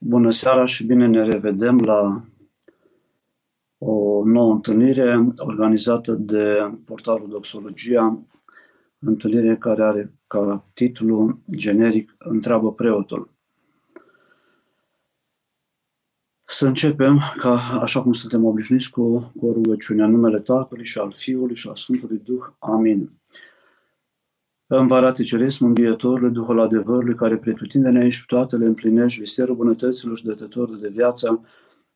Bună seara și bine ne revedem la o nouă întâlnire organizată de portalul Doxologia, întâlnire care are ca titlu generic Întreabă preotul. Să începem, ca, așa cum suntem obișnuiți, cu, cu o rugăciune în numele Tatălui și al Fiului și al Sfântului Duh. Amin. Împărate Ceresc, Mângâietorului, Duhul adevărului, care pretutindene aici toate le împlinești, viserul bunătăților și dătătorul de viață,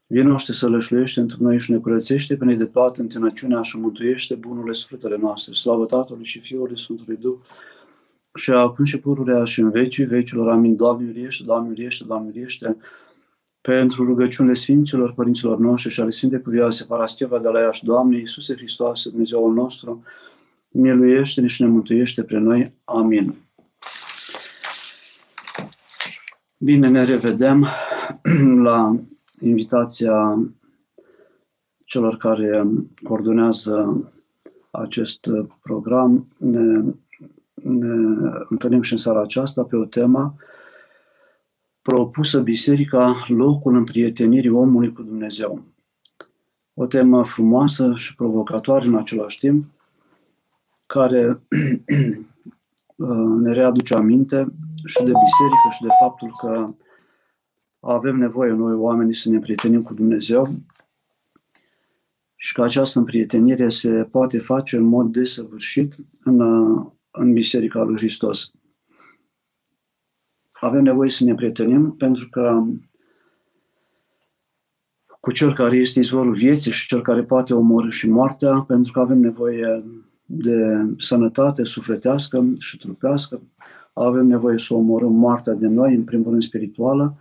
vino și să lășluiește într noi și ne curățește pe de toată întinăciunea și mântuiește bunurile sfântele noastre. Slavă Tatălui și Fiului Sfântului Duh și acum și pururea și în vecii vecilor. Amin. Doamne, miriește, Doamne, miriește, Doamne, miriește, pentru rugăciunile Sfinților Părinților noștri și ale Sfinte Cuvioase Parascheva de la Iași, Doamne Iisuse Hristoase, Dumnezeul nostru, miluiește-ne și ne mântuiește pre noi. Amin. Bine, ne revedem la invitația celor care coordonează acest program. Ne, ne întâlnim și în seara aceasta pe o temă propusă Biserica, locul împrietenirii omului cu Dumnezeu. O temă frumoasă și provocatoare în același timp, care uh, ne readuce aminte și de biserică și de faptul că avem nevoie noi oamenii să ne prietenim cu Dumnezeu și că această împrietenire se poate face în mod desăvârșit în, uh, în Biserica lui Hristos. Avem nevoie să ne prietenim pentru că cu cel care este izvorul vieții și cel care poate omorâ și moartea, pentru că avem nevoie de sănătate sufletească și trupească, avem nevoie să omorâm moartea de noi, în primul rând spirituală,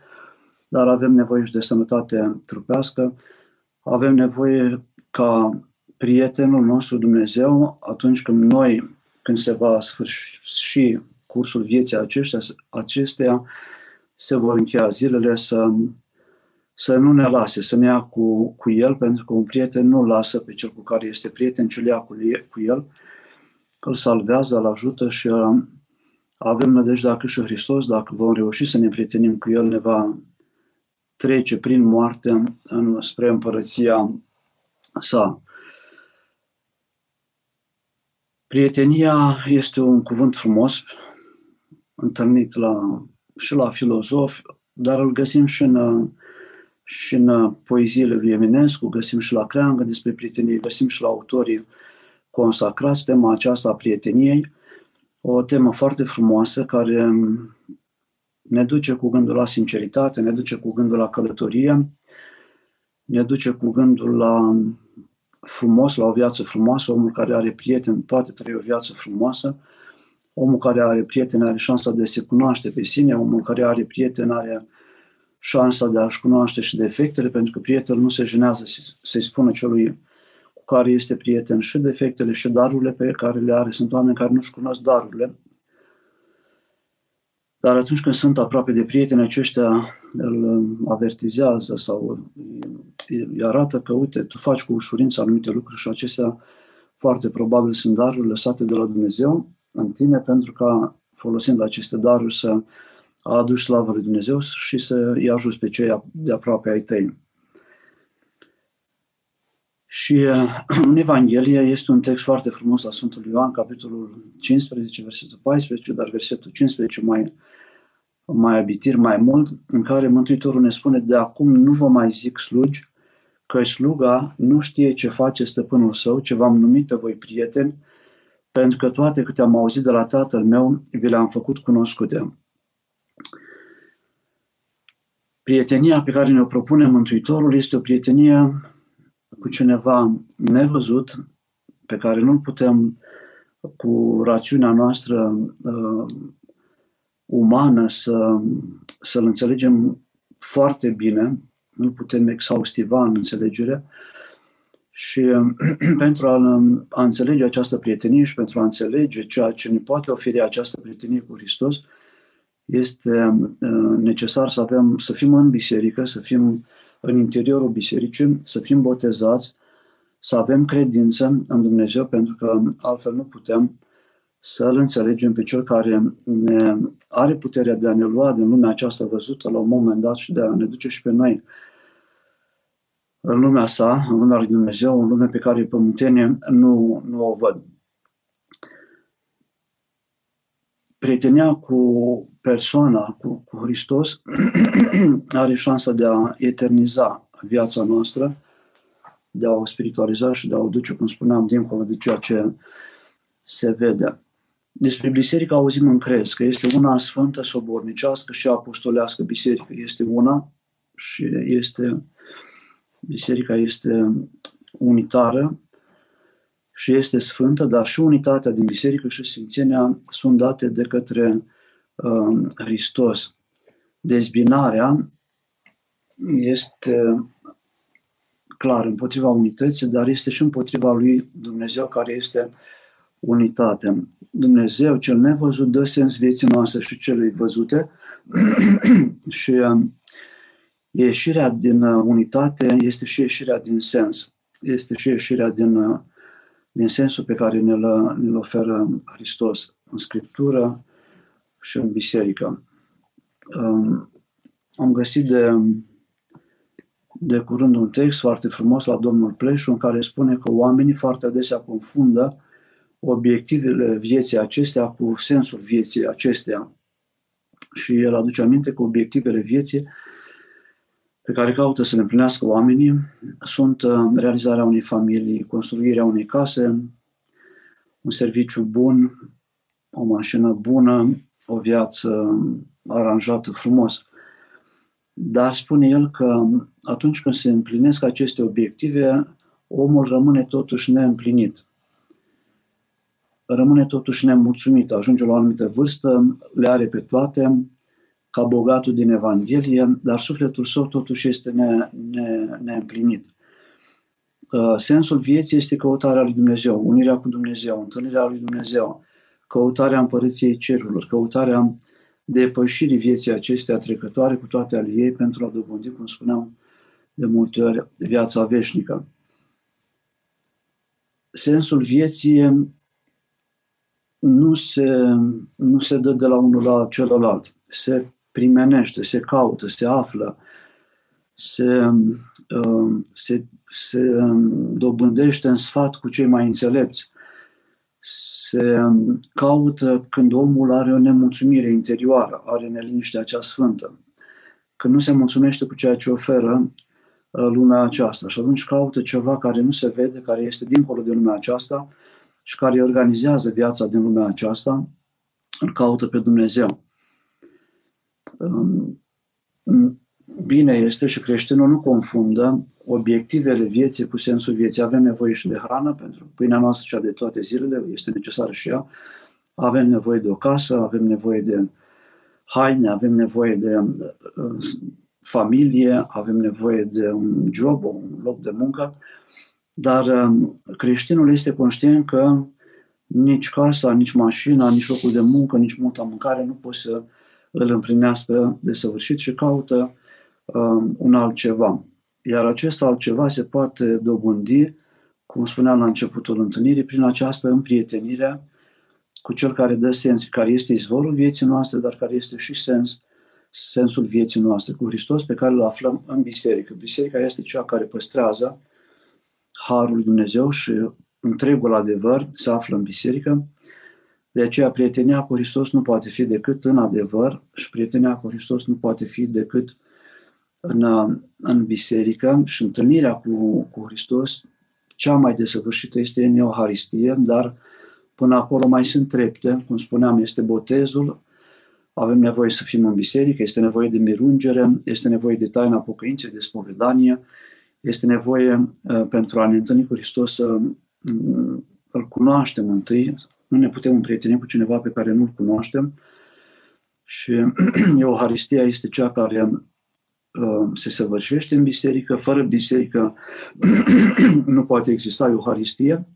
dar avem nevoie și de sănătate trupească, avem nevoie ca prietenul nostru Dumnezeu, atunci când noi, când se va sfârși cursul vieții aceștia, acesteia, se vor încheia zilele să, să nu ne lase, să ne ia cu, cu el, pentru că un prieten nu lasă pe cel cu care este prieten, ci îl ia cu, cu el, îl salvează, îl ajută și uh, avem nădejde dacă și Hristos, dacă vom reuși să ne prietenim cu El, ne va trece prin moarte în, spre împărăția sa. Prietenia este un cuvânt frumos, întâlnit la, și la filozofi, dar îl găsim și în, și în poeziile lui Eminescu, găsim și la Creangă despre prietenie, găsim și la autorii consacrați tema aceasta a prieteniei, o temă foarte frumoasă care ne duce cu gândul la sinceritate, ne duce cu gândul la călătorie, ne duce cu gândul la frumos, la o viață frumoasă, omul care are prieten poate trăi o viață frumoasă, omul care are prieten are șansa de a se cunoaște pe sine, omul care are prieten are șansa de a-și cunoaște și defectele, pentru că prietenul nu se jenează să-i spună celui cu care este prieten și defectele și darurile pe care le are. Sunt oameni care nu-și cunosc darurile, dar atunci când sunt aproape de prieteni, aceștia îl avertizează sau îi arată că, uite, tu faci cu ușurință anumite lucruri și acestea foarte probabil sunt daruri lăsate de la Dumnezeu în tine pentru ca, folosind aceste daruri, să aduci slavă lui Dumnezeu și să îi ajuți pe cei de aproape ai tăi. Și uh, în Evanghelie este un text foarte frumos la Sfântul Ioan, capitolul 15, versetul 14, dar versetul 15 mai, mai abitir mai mult, în care Mântuitorul ne spune, de acum nu vă mai zic slugi, că sluga nu știe ce face stăpânul său, ce v-am numit pe voi prieteni, pentru că toate câte am auzit de la tatăl meu, vi le-am făcut cunoscute. Prietenia pe care ne-o propune Mântuitorul este o prietenie cu cineva nevăzut, pe care nu-l putem cu rațiunea noastră uh, umană să, să-l înțelegem foarte bine, nu putem exhaustiva în înțelegere. Și uh, pentru a, a înțelege această prietenie și pentru a înțelege ceea ce ne poate oferi această prietenie cu Hristos, este uh, necesar să avem, să fim în biserică, să fim în interiorul bisericii, să fim botezați, să avem credință în Dumnezeu, pentru că altfel nu putem să-L înțelegem pe Cel care ne are puterea de a ne lua din lumea aceasta văzută la un moment dat și de a ne duce și pe noi în lumea sa, în lumea lui Dumnezeu, în lumea pe care pământenii nu, nu o văd. Prietenia cu persoana, cu, cu Hristos, are șansa de a eterniza viața noastră, de a o spiritualiza și de a o duce, cum spuneam, dincolo de ceea ce se vede. Despre biserică auzim în crez că este una sfântă, sobornicească și apostolească biserică. Este una și este biserica este unitară și este sfântă, dar și unitatea din biserică și sfințenia sunt date de către uh, Hristos. Dezbinarea este clar împotriva unității, dar este și împotriva lui Dumnezeu care este unitate. Dumnezeu cel nevăzut dă sens vieții noastre și celui văzute și uh, ieșirea din uh, unitate este și ieșirea din sens. Este și ieșirea din, uh, din sensul pe care ne-l, ne oferă Hristos în Scriptură și în biserică. Um, am găsit de, de curând un text foarte frumos la domnul Pleșu în care spune că oamenii foarte adesea confundă obiectivele vieții acestea cu sensul vieții acestea. Și el aduce aminte că obiectivele vieții pe care caută să le împlinească oamenii sunt uh, realizarea unei familii, construirea unei case, un serviciu bun, o mașină bună, o viață aranjată frumos. Dar spune el că atunci când se împlinesc aceste obiective, omul rămâne totuși neîmplinit rămâne totuși nemulțumit, ajunge la o anumită vârstă, le are pe toate, ca bogatul din Evanghelie, dar sufletul său totuși este ne, ne, neîmplinit. Uh, sensul vieții este căutarea lui Dumnezeu, unirea cu Dumnezeu, întâlnirea lui Dumnezeu, căutarea împărăției cerurilor, căutarea depășirii vieții acestea trecătoare cu toate ale ei pentru a dobândi, cum spuneam de multe ori, viața veșnică. Sensul vieții nu se, nu se dă de la unul la celălalt. Se primenește, se caută, se află, se, uh, se, se dobândește în sfat cu cei mai înțelepți. Se caută când omul are o nemulțumire interioară, are neliniștea cea sfântă. Când nu se mulțumește cu ceea ce oferă uh, lumea aceasta și atunci caută ceva care nu se vede, care este dincolo de lumea aceasta și care organizează viața din lumea aceasta, îl caută pe Dumnezeu. Bine este și creștinul nu confundă obiectivele vieții cu sensul vieții. Avem nevoie și de hrană, pentru pâinea noastră cea de toate zilele, este necesară și ea. Avem nevoie de o casă, avem nevoie de haine, avem nevoie de uh, familie, avem nevoie de un job, un loc de muncă, dar um, creștinul este conștient că nici casa, nici mașina, nici locul de muncă, nici multă mâncare nu pot să îl împlinească de săvârșit și caută um, un altceva. Iar acest altceva se poate dobândi, cum spuneam la începutul întâlnirii, prin această împrietenire cu cel care dă sens, care este izvorul vieții noastre, dar care este și sens, sensul vieții noastre, cu Hristos pe care îl aflăm în biserică. Biserica este cea care păstrează Harul lui Dumnezeu și întregul adevăr se află în biserică. De aceea prietenia cu Hristos nu poate fi decât în adevăr și prietenia cu Hristos nu poate fi decât în, în biserică și întâlnirea cu, cu Hristos cea mai desăvârșită este în Euharistie, dar până acolo mai sunt trepte, cum spuneam, este botezul, avem nevoie să fim în biserică, este nevoie de mirungere, este nevoie de taina pocăinței, de spovedanie, este nevoie uh, pentru a ne întâlni cu Hristos să uh, îl cunoaștem întâi, nu ne putem împrieteni cu cineva pe care nu-l cunoaștem. Și Euharistia este cea care uh, se săvârșește în biserică. Fără biserică nu poate exista Euharistie.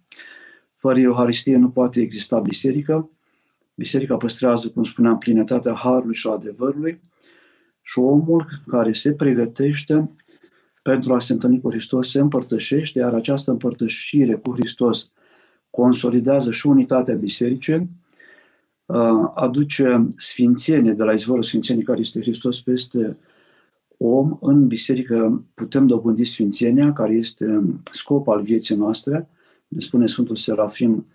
Fără Euharistie nu poate exista biserică. Biserica păstrează, cum spuneam, plinătatea Harului și adevărului și omul care se pregătește pentru a se întâlni cu Hristos se împărtășește, iar această împărtășire cu Hristos consolidează și unitatea bisericii aduce sfințenie de la izvorul sfințenii care este Hristos peste om. În biserică putem dobândi sfințenia, care este scop al vieții noastre. Ne spune Sfântul Serafim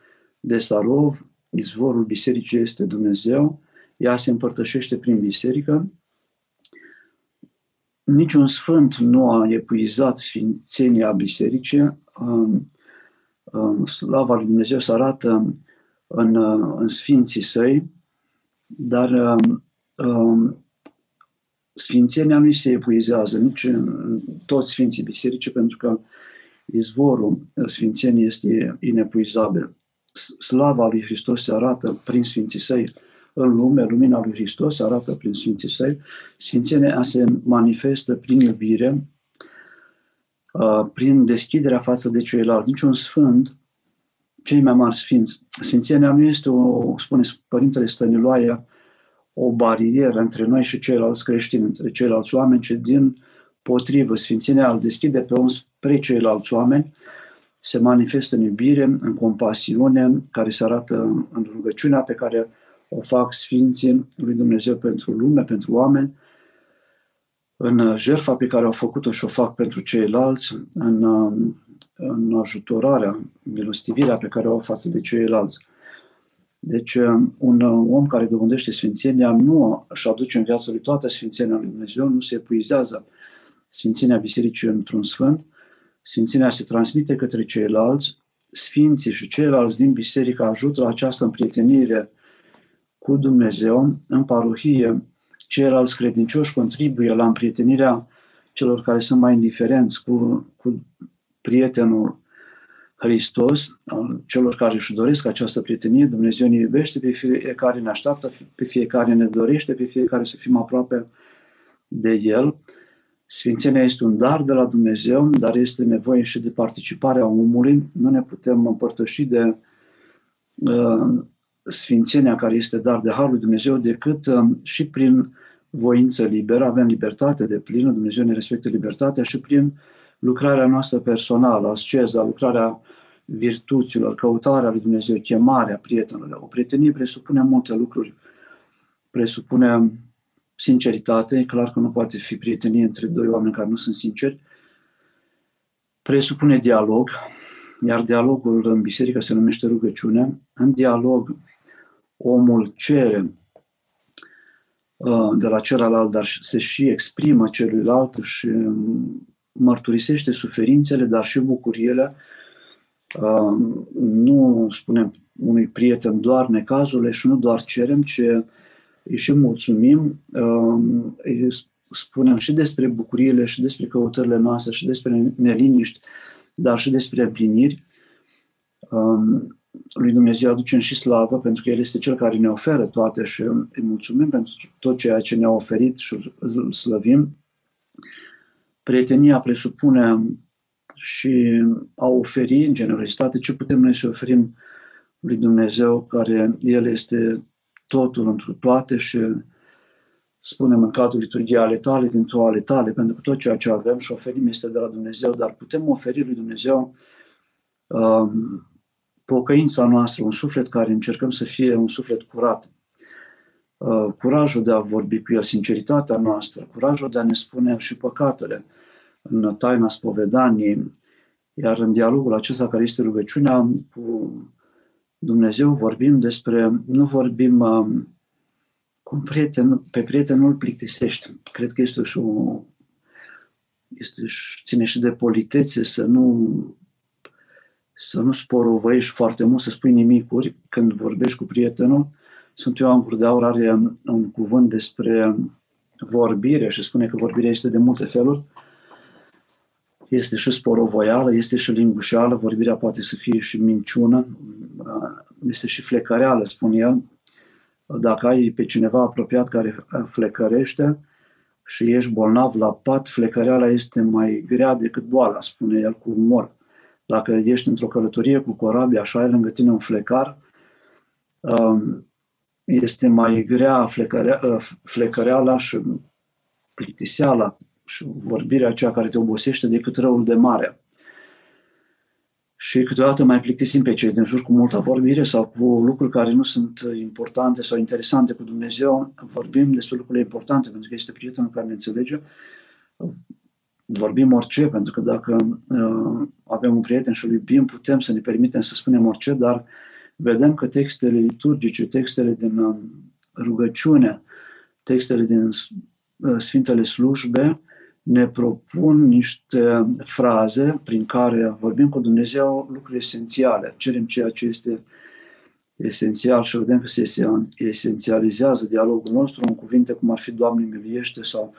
de Sarov, izvorul bisericii este Dumnezeu, ea se împărtășește prin biserică. Niciun sfânt nu a epuizat sfințenia bisericii. Slava lui Dumnezeu se arată în, în sfinții săi, dar um, sfințenia nu se epuizează nici în toți sfinții biserici, pentru că izvorul sfințeniei este inepuizabil. Slava lui Hristos se arată prin sfinții săi în lume, lumina lui Hristos se arată prin sfinții săi. Sfințenia se manifestă prin iubire, prin deschiderea față de ceilalți. Niciun sfânt cei mai mari sfinți. Sfințenia nu este, o, spune Părintele Stăniloae, o barieră între noi și ceilalți creștini, între ceilalți oameni, ci din potrivă, Sfințenia îl deschide pe om spre ceilalți oameni, se manifestă în iubire, în compasiune, care se arată în rugăciunea pe care o fac Sfinții lui Dumnezeu pentru lume, pentru oameni, în jertfa pe care au făcut-o și o fac pentru ceilalți, în în ajutorarea, milostivirea pe care o au față de ceilalți. Deci, un om care dobândește sfințenia nu își aduce în viața lui toată sfințenia lui Dumnezeu, nu se epuizează sfințenia bisericii într-un sfânt, sfințenia se transmite către ceilalți, sfinții și ceilalți din biserică ajută la această împrietenire cu Dumnezeu. În parohie, ceilalți credincioși contribuie la împrietenirea celor care sunt mai indiferenți cu, cu prietenul Hristos, al celor care își doresc această prietenie, Dumnezeu ne iubește pe fiecare, ne așteaptă pe fiecare, ne dorește pe fiecare să fim aproape de El. Sfințenia este un dar de la Dumnezeu, dar este nevoie și de participarea omului. Nu ne putem împărtăși de uh, sfințenia care este dar de Harul Dumnezeu decât uh, și prin voință liberă, avem libertate de plină, Dumnezeu ne respectă libertatea și prin uh, lucrarea noastră personală, asceza, lucrarea virtuților, căutarea lui Dumnezeu, chemarea prietenilor. O prietenie presupune multe lucruri. Presupune sinceritate, e clar că nu poate fi prietenie între doi oameni care nu sunt sinceri. Presupune dialog, iar dialogul în biserică se numește rugăciune. În dialog, omul cere uh, de la celălalt, dar se și exprimă celuilalt și mărturisește suferințele, dar și bucuriile. Nu spunem unui prieten doar necazurile și nu doar cerem, ci îi și mulțumim, îi spunem și despre bucuriile și despre căutările noastre și despre neliniști, dar și despre împliniri. Lui Dumnezeu aducem și slavă pentru că El este Cel care ne oferă toate și îi mulțumim pentru tot ceea ce ne-a oferit și îl slăvim. Prietenia presupune și a oferi în generalitate ce putem noi să oferim lui Dumnezeu, care El este totul într toate și spunem în cadrul liturgiei ale tale, din ale tale, pentru că tot ceea ce avem și oferim este de la Dumnezeu, dar putem oferi lui Dumnezeu um, pocăința noastră, un suflet care încercăm să fie un suflet curat, Uh, curajul de a vorbi cu El, sinceritatea noastră, curajul de a ne spune și păcatele în taina spovedaniei, iar în dialogul acesta care este rugăciunea cu Dumnezeu vorbim despre, nu vorbim uh, cu un prieten, pe prietenul plictisești. Cred că este și o, este, ține și de politețe să nu să nu sporovăiești foarte mult, să spui nimicuri când vorbești cu prietenul, sunt Ioan Gură de Aur are un cuvânt despre vorbire și spune că vorbirea este de multe feluri. Este și sporovoială, este și lingușeală, vorbirea poate să fie și minciună, este și flecăreală, spune el. Dacă ai pe cineva apropiat care flecărește și ești bolnav la pat, flecăreala este mai grea decât boala, spune el cu umor. Dacă ești într-o călătorie cu corabie, așa ai lângă tine un flecar, um, este mai grea flecărea, ă, flecăreala și plictiseala și vorbirea aceea care te obosește decât răul de mare. și câteodată mai plictisim pe cei din jur cu multă vorbire sau cu lucruri care nu sunt importante sau interesante cu Dumnezeu. Vorbim despre lucrurile importante pentru că este prietenul care ne înțelege. Vorbim orice, pentru că dacă uh, avem un prieten și îl iubim, putem să ne permitem să spunem orice, dar vedem că textele liturgice, textele din uh, rugăciune, textele din uh, Sfintele Slujbe, ne propun niște fraze prin care vorbim cu Dumnezeu lucruri esențiale, cerem ceea ce este esențial și vedem că se esențializează dialogul nostru în cuvinte cum ar fi Doamne miliește sau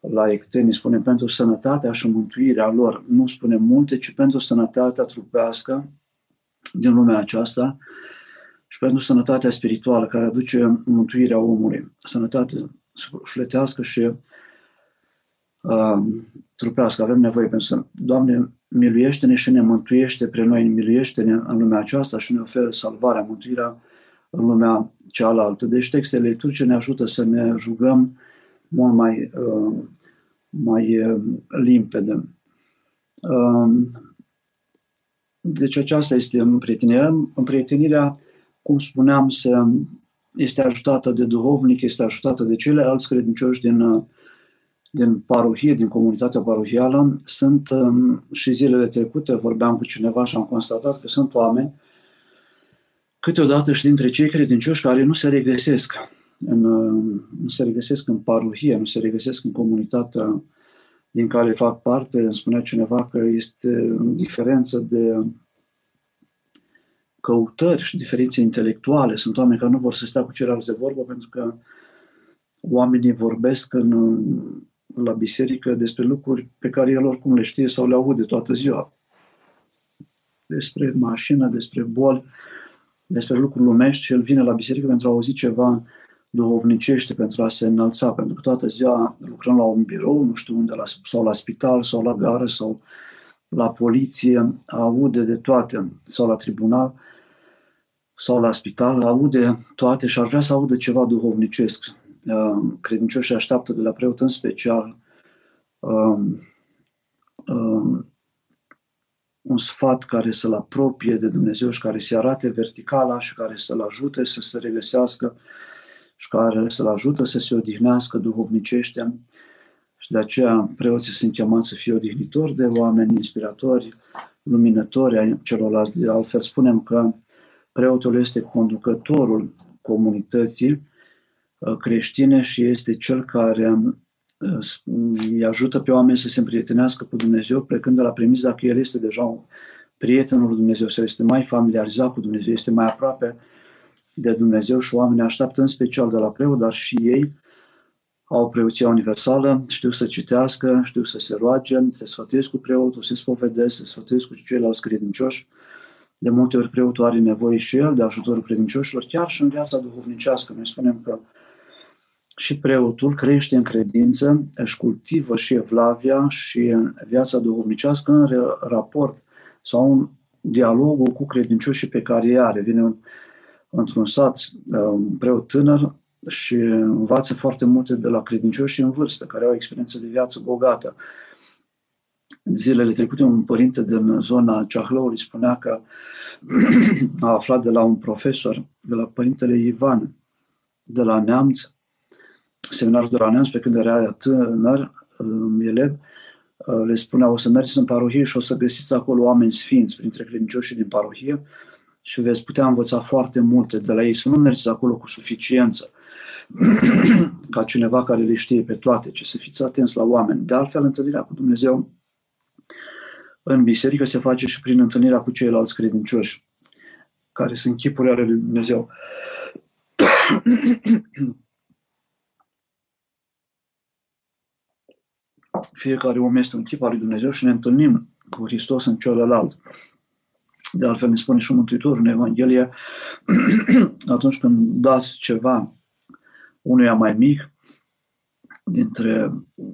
la ecteni spunem pentru sănătatea și mântuirea lor. Nu spunem multe, ci pentru sănătatea trupească din lumea aceasta și pentru sănătatea spirituală care aduce mântuirea omului. Sănătate sufletească și uh, trupească. Avem nevoie pentru să, Doamne, miluiește-ne și ne mântuiește pre noi, miluiește-ne în lumea aceasta și ne oferă salvarea, mântuirea în lumea cealaltă. Deci textele liturgice ne ajută să ne rugăm mult mai, uh, mai uh, limpede. Uh, deci aceasta este împrietenirea. Împrietenirea, cum spuneam, se, este ajutată de duhovnic, este ajutată de ceilalți credincioși din uh, din parohie, din comunitatea parohială, sunt um, și zilele trecute, vorbeam cu cineva și am constatat că sunt oameni, câteodată și dintre cei credincioși care nu se regăsesc în, um, nu se regăsesc în parohie, nu se regăsesc în comunitatea din care fac parte. Îmi spunea cineva că este diferență de căutări și diferențe intelectuale. Sunt oameni care nu vor să stea cu ceilalți de vorbă pentru că oamenii vorbesc în, la biserică despre lucruri pe care el oricum le știe sau le aude toată ziua. Despre mașină, despre boli, despre lucruri lumești și el vine la biserică pentru a auzi ceva duhovnicește, pentru a se înălța, pentru că toată ziua lucrăm la un birou, nu știu unde, la, sau la spital, sau la gară, sau la poliție, aude de toate, sau la tribunal, sau la spital, aude toate și ar vrea să audă ceva duhovnicesc. Uh, credincioșii așteaptă de la preot în special um, um, un sfat care să-l apropie de Dumnezeu și care să arate verticala și care să-l ajute să se regăsească și care să-l ajute să se odihnească duhovnicește. Și de aceea preoții sunt chemați să fie odihnitori de oameni, inspiratori, luminători ai celorlalți. De altfel spunem că preotul este conducătorul comunității Uh, creștine și este cel care uh, îi ajută pe oameni să se împrietenească cu Dumnezeu, plecând de la premiza că el este deja un prietenul lui Dumnezeu sau este mai familiarizat cu Dumnezeu, este mai aproape de Dumnezeu și oamenii așteaptă în special de la preot, dar și ei au preoția universală, știu să citească, știu să se roage, se sfătuiesc cu preotul, se spovedesc, se sfătuiesc cu ceilalți credincioși. De multe ori preotul are nevoie și el de ajutorul credincioșilor, chiar și în viața duhovnicească. Noi spunem că și preotul crește în credință, își cultivă și evlavia și viața duhovnicească în raport sau în dialogul cu credincioșii pe care îi are. Vine un, într-un sat un preot tânăr și învață foarte multe de la credincioși în vârstă, care au o experiență de viață bogată. Zilele trecute, un părinte din zona Ceahlăului spunea că a aflat de la un profesor, de la părintele Ivan, de la Neamț, seminarul de la Neamț, pe când era tânăr, um, elev, uh, le spunea, o să mergeți în parohie și o să găsiți acolo oameni sfinți printre credincioșii din parohie și veți putea învăța foarte multe de la ei, să nu mergeți acolo cu suficiență, ca cineva care le știe pe toate, ci să fiți atenți la oameni. De altfel, întâlnirea cu Dumnezeu în biserică se face și prin întâlnirea cu ceilalți credincioși, care sunt chipuri ale lui Dumnezeu. fiecare om este un chip al lui Dumnezeu și ne întâlnim cu Hristos în celălalt. De altfel ne spune și Mântuitorul în Evanghelie, atunci când dați ceva unuia mai mic dintre,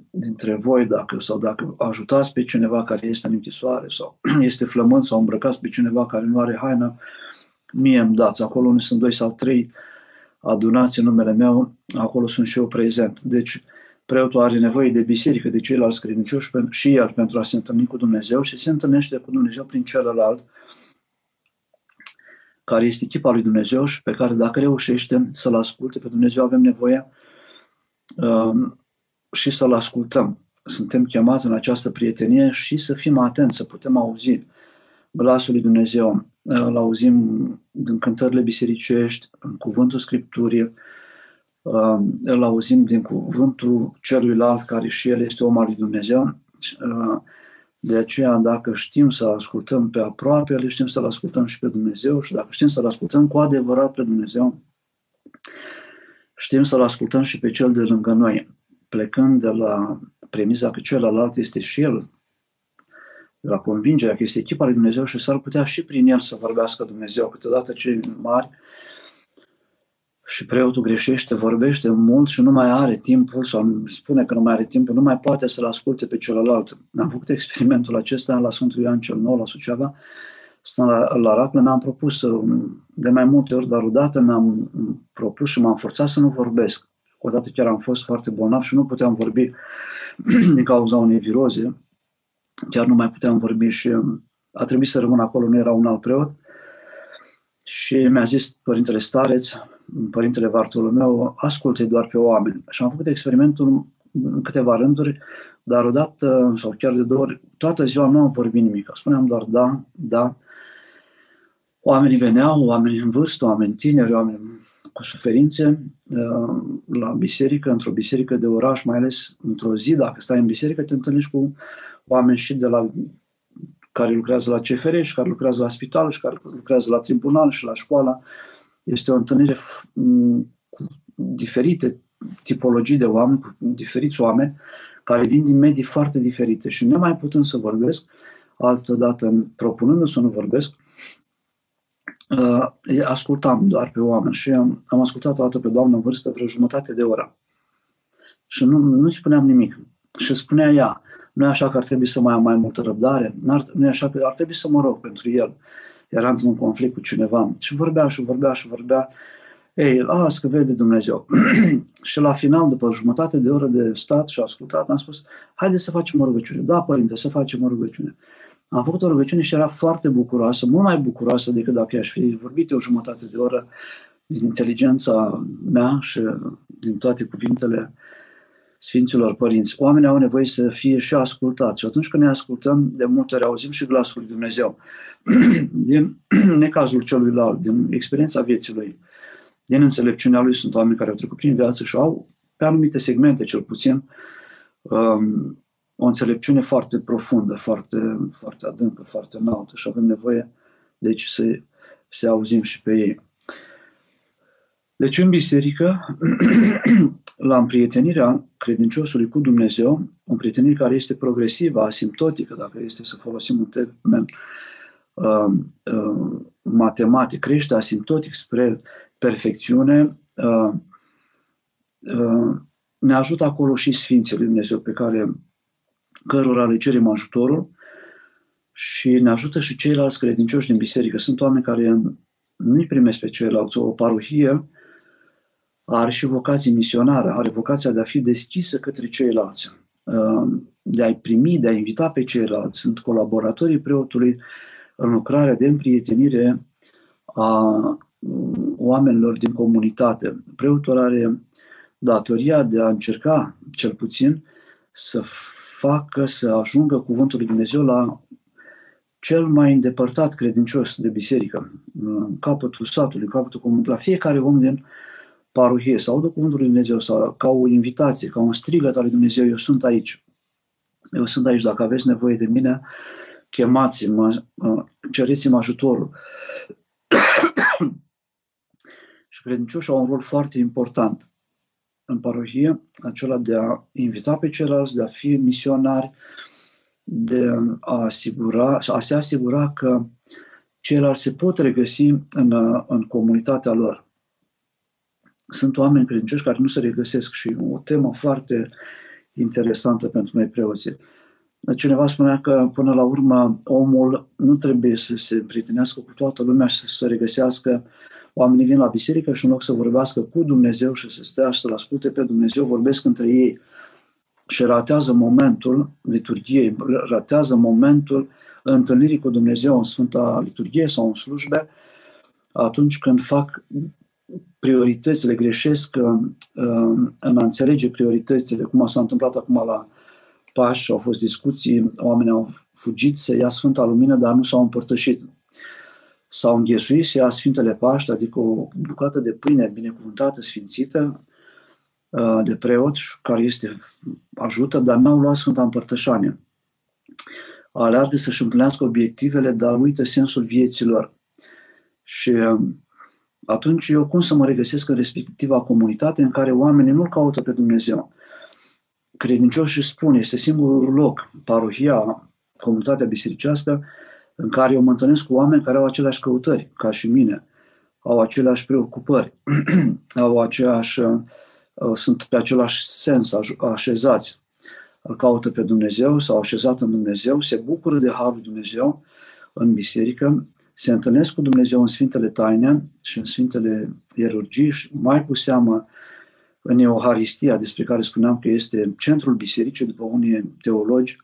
dintre voi, dacă, sau dacă ajutați pe cineva care este în închisoare sau este flământ sau îmbrăcați pe cineva care nu are haină, mie îmi dați. Acolo unde sunt doi sau trei adunați în numele meu, acolo sunt și eu prezent. Deci, preotul are nevoie de biserică, de ceilalți credincioși și el pentru a se întâlni cu Dumnezeu și se întâlnește cu Dumnezeu prin celălalt, care este echipa lui Dumnezeu și pe care dacă reușește să-L asculte pe Dumnezeu, avem nevoie um, și să-L ascultăm. Suntem chemați în această prietenie și să fim atenți, să putem auzi glasul lui Dumnezeu. Îl auzim în cântările bisericești, în cuvântul Scripturii, um, îl auzim din cuvântul celuilalt, care și el este om al lui Dumnezeu. Uh, de aceea, dacă știm să ascultăm pe aproape, le știm să-L ascultăm și pe Dumnezeu și dacă știm să-L ascultăm cu adevărat pe Dumnezeu, știm să-L ascultăm și pe Cel de lângă noi, plecând de la premiza că celălalt este și El, de la convingerea că este echipa lui Dumnezeu și s-ar putea și prin El să vorbească Dumnezeu. Câteodată cei mari și preotul greșește, vorbește mult și nu mai are timpul, sau spune că nu mai are timpul, nu mai poate să-l asculte pe celălalt. Am făcut experimentul acesta la Sfântul Ioan cel Nou, la Suceava, stăm la, la Raclă, mi-am propus de mai multe ori, dar odată mi-am propus și m-am forțat să nu vorbesc. Odată chiar am fost foarte bolnav și nu puteam vorbi din cauza unei viroze. Chiar nu mai puteam vorbi și a trebuit să rămân acolo, nu era un alt preot. Și mi-a zis Părintele Stareț, Părintele Vartolomeu, asculte doar pe oameni. Și am făcut experimentul în câteva rânduri, dar odată sau chiar de două ori, toată ziua nu am vorbit nimic. Spuneam doar da, da. Oamenii veneau, oameni în vârstă, oameni tineri, oameni cu suferințe uh, la biserică, într-o biserică de oraș, mai ales într-o zi, dacă stai în biserică, te întâlnești cu oameni și de la care lucrează la CFR și care lucrează la spital și care lucrează la tribunal și la școală. Este o întâlnire cu diferite tipologii de oameni, cu diferiți oameni, care vin din medii foarte diferite și mai putând să vorbesc, altădată propunându să nu vorbesc, uh, ascultam doar pe oameni și am, am ascultat o dată pe doamnă în vârstă vreo jumătate de oră. Și nu, nu-i spuneam nimic. Și spunea ea, nu e așa că ar trebui să mai am mai multă răbdare, nu e așa că ar trebui să mă rog pentru el. Era într-un conflict cu cineva și vorbea și vorbea și vorbea. Ei, las că vede Dumnezeu. și la final, după jumătate de oră de stat și ascultat, am spus, haide să facem o rugăciune. Da, părinte, să facem o rugăciune. Am făcut o rugăciune și era foarte bucuroasă, mult mai bucuroasă decât dacă aș fi vorbit o jumătate de oră din inteligența mea și din toate cuvintele Sfinților Părinți. Oamenii au nevoie să fie și ascultați și atunci când ne ascultăm, de multe ori auzim și glasul lui Dumnezeu. din necazul celuilalt, din experiența vieții lui, din înțelepciunea lui, sunt oameni care au trecut prin viață și au, pe anumite segmente cel puțin, um, o înțelepciune foarte profundă, foarte, foarte adâncă, foarte înaltă și avem nevoie, deci, să, să auzim și pe ei. Deci, în biserică, la împrietenirea credinciosului cu Dumnezeu, o împrietenire care este progresivă, asimptotică, dacă este să folosim un termen uh, uh, matematic, crește asimptotic spre perfecțiune, uh, uh, ne ajută acolo și Sfinții lui Dumnezeu pe care cărora le cerem ajutorul și ne ajută și ceilalți credincioși din biserică. Sunt oameni care nu-i primesc pe ceilalți. O parohie are și vocație misionară, are vocația de a fi deschisă către ceilalți, uh, de a-i primi, de a invita pe ceilalți. Sunt colaboratorii preotului în lucrarea de împrietenire a uh, oamenilor din comunitate. Preotul are datoria de a încerca, cel puțin, să facă să ajungă cuvântul lui Dumnezeu la cel mai îndepărtat credincios de biserică, în capătul satului, în capătul comunității, la fiecare om din parohie, să audă cuvântul lui Dumnezeu, sau ca o invitație, ca un strigăt al lui Dumnezeu, eu sunt aici. Eu sunt aici, dacă aveți nevoie de mine, chemați-mă, cereți-mi ajutorul. și credincioșii au un rol foarte important în parohie, acela de a invita pe ceilalți, de a fi misionari, de a, asigura, a se asigura că ceilalți se pot regăsi în, în comunitatea lor. Sunt oameni credincioși care nu se regăsesc și o temă foarte interesantă pentru noi preoții. Cineva spunea că, până la urmă, omul nu trebuie să se împrietenească cu toată lumea și să se regăsească Oamenii vin la biserică și în loc să vorbească cu Dumnezeu și să stea și să-L asculte pe Dumnezeu, vorbesc între ei. și ratează momentul liturgiei, ratează momentul întâlnirii cu Dumnezeu în Sfânta Liturghie sau în slujbe, atunci când fac prioritățile, greșesc uh, în a înțelege prioritățile, cum s-a întâmplat acum la Pași, au fost discuții, oamenii au fugit să ia Sfânta Lumină, dar nu s-au împărtășit. S-au înghesuit să ia Sfintele Paști, adică o bucată de pâine binecuvântată, sfințită, uh, de preot, care este ajută, dar n-au luat Sfânta Împărtășanie. Aleargă să-și împlinească obiectivele, dar uită sensul vieților. Și um, atunci eu cum să mă regăsesc în respectiva comunitate în care oamenii nu-L caută pe Dumnezeu? Credincioșii spun, este singurul loc, parohia, comunitatea bisericească, în care eu mă întâlnesc cu oameni care au aceleași căutări, ca și mine, au aceleași preocupări, au aceeași, uh, sunt pe același sens așezați. Îl caută pe Dumnezeu, s-au așezat în Dumnezeu, se bucură de Harul Dumnezeu în biserică se întâlnesc cu Dumnezeu în Sfintele Taine și în Sfintele Ierurgii și mai cu seamă în Euharistia, despre care spuneam că este centrul bisericii, după unii teologi,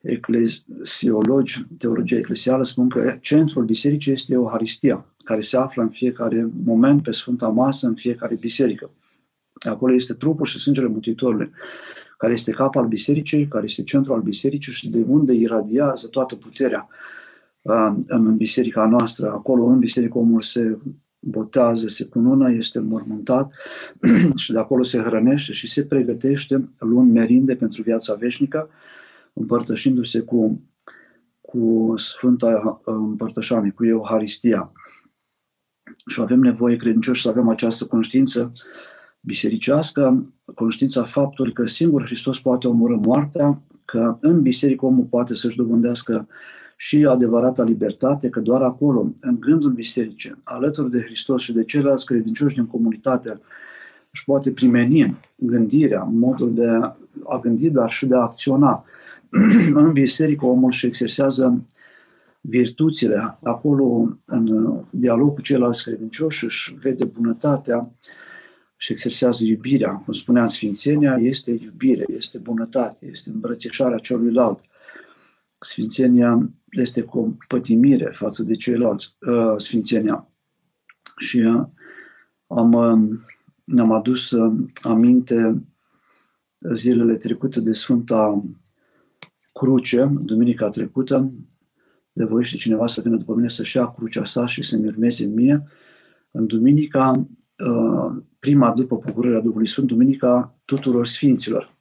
eclesiologi, teologia eclesială spun că centrul bisericii este Euharistia, care se află în fiecare moment pe Sfânta Masă, în fiecare biserică. Acolo este trupul și sângele Mântuitorului, care este capul al bisericii, care este centrul al bisericii și de unde iradiază toată puterea în biserica noastră, acolo în biserică omul se botează, se cunună, este mormântat și de acolo se hrănește și se pregătește luând merinde pentru viața veșnică, împărtășindu-se cu, cu Sfânta Împărtășanie, cu Euharistia. Și avem nevoie, credincioși, să avem această conștiință bisericească, conștiința faptului că singur Hristos poate omorâ moartea, că în biserică omul poate să-și dobândească și adevărata libertate, că doar acolo, în gândul bisericii, alături de Hristos și de ceilalți credincioși din comunitate, își poate primeni gândirea, modul de a gândi, dar și de a acționa. în biserică omul și exersează virtuțile, acolo în dialog cu ceilalți credincioși își vede bunătatea și exersează iubirea. Cum spuneam, Sfințenia este iubire, este bunătate, este îmbrățișarea celuilalt. Sfințenia este compătimire față de ceilalți, uh, Sfințenia. Și uh, am, uh, ne-am adus aminte zilele trecute de Sfânta Cruce, duminica trecută, de voi și cineva să vină după mine să-și ia crucea sa și să-mi urmeze mie. În duminica, prima după pogorârea Duhului Sfânt, duminica tuturor sfinților.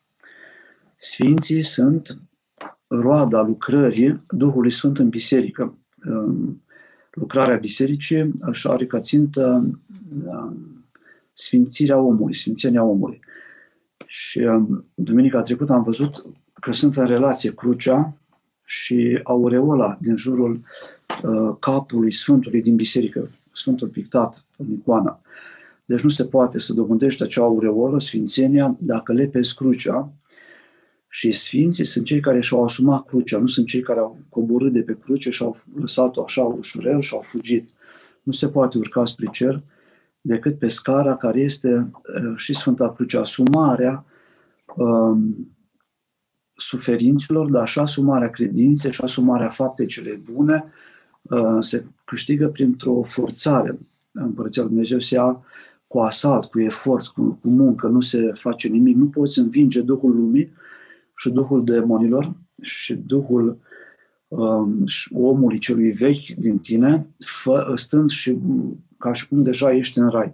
Sfinții sunt roada lucrării Duhului Sfânt în biserică. Lucrarea bisericii își are ca țintă sfințirea omului, sfințenia omului. Și um, duminica trecută am văzut că sunt în relație crucea și aureola din jurul uh, capului Sfântului din biserică, Sfântul pictat în icoană. Deci nu se poate să dobândești acea aureolă, sfințenia, dacă lepezi crucea și sfinții sunt cei care și-au asumat crucea, nu sunt cei care au coborât de pe cruce și au lăsat-o așa ușurel și au fugit. Nu se poate urca spre cer decât pe scara care este uh, și Sfânta Cruce, asumarea um, suferinților, dar și asumarea credinței și asumarea faptei cele bune uh, se câștigă printr-o forțare. Împărăția Lui Dumnezeu se ia cu asalt, cu efort, cu, cu muncă, nu se face nimic. Nu poți învinge Duhul Lumii și Duhul demonilor și Duhul um, omului celui vechi din tine, fă, stând și ca și cum deja ești în rai,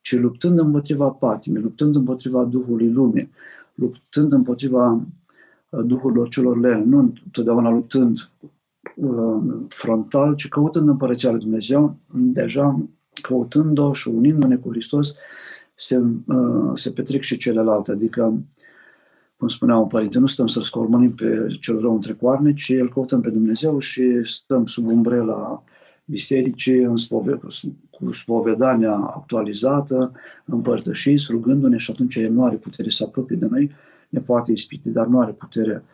ci luptând împotriva patimii, luptând împotriva Duhului lumii, luptând împotriva uh, Duhurilor celor lene, nu întotdeauna luptând uh, frontal, ci căutând împărăția lui Dumnezeu, deja căutând-o și unindu-ne cu Hristos, se, uh, se petrec și celelalte, adică cum spunea un părinte, nu stăm să-L scormonim pe cel rău între coarne, ci îl căutăm pe Dumnezeu și stăm sub umbrela bisericii în spove- cu spovedania actualizată, împărtășiți, rugându-ne și atunci El nu are putere să apropie de noi, ne poate ispiti, dar nu are putere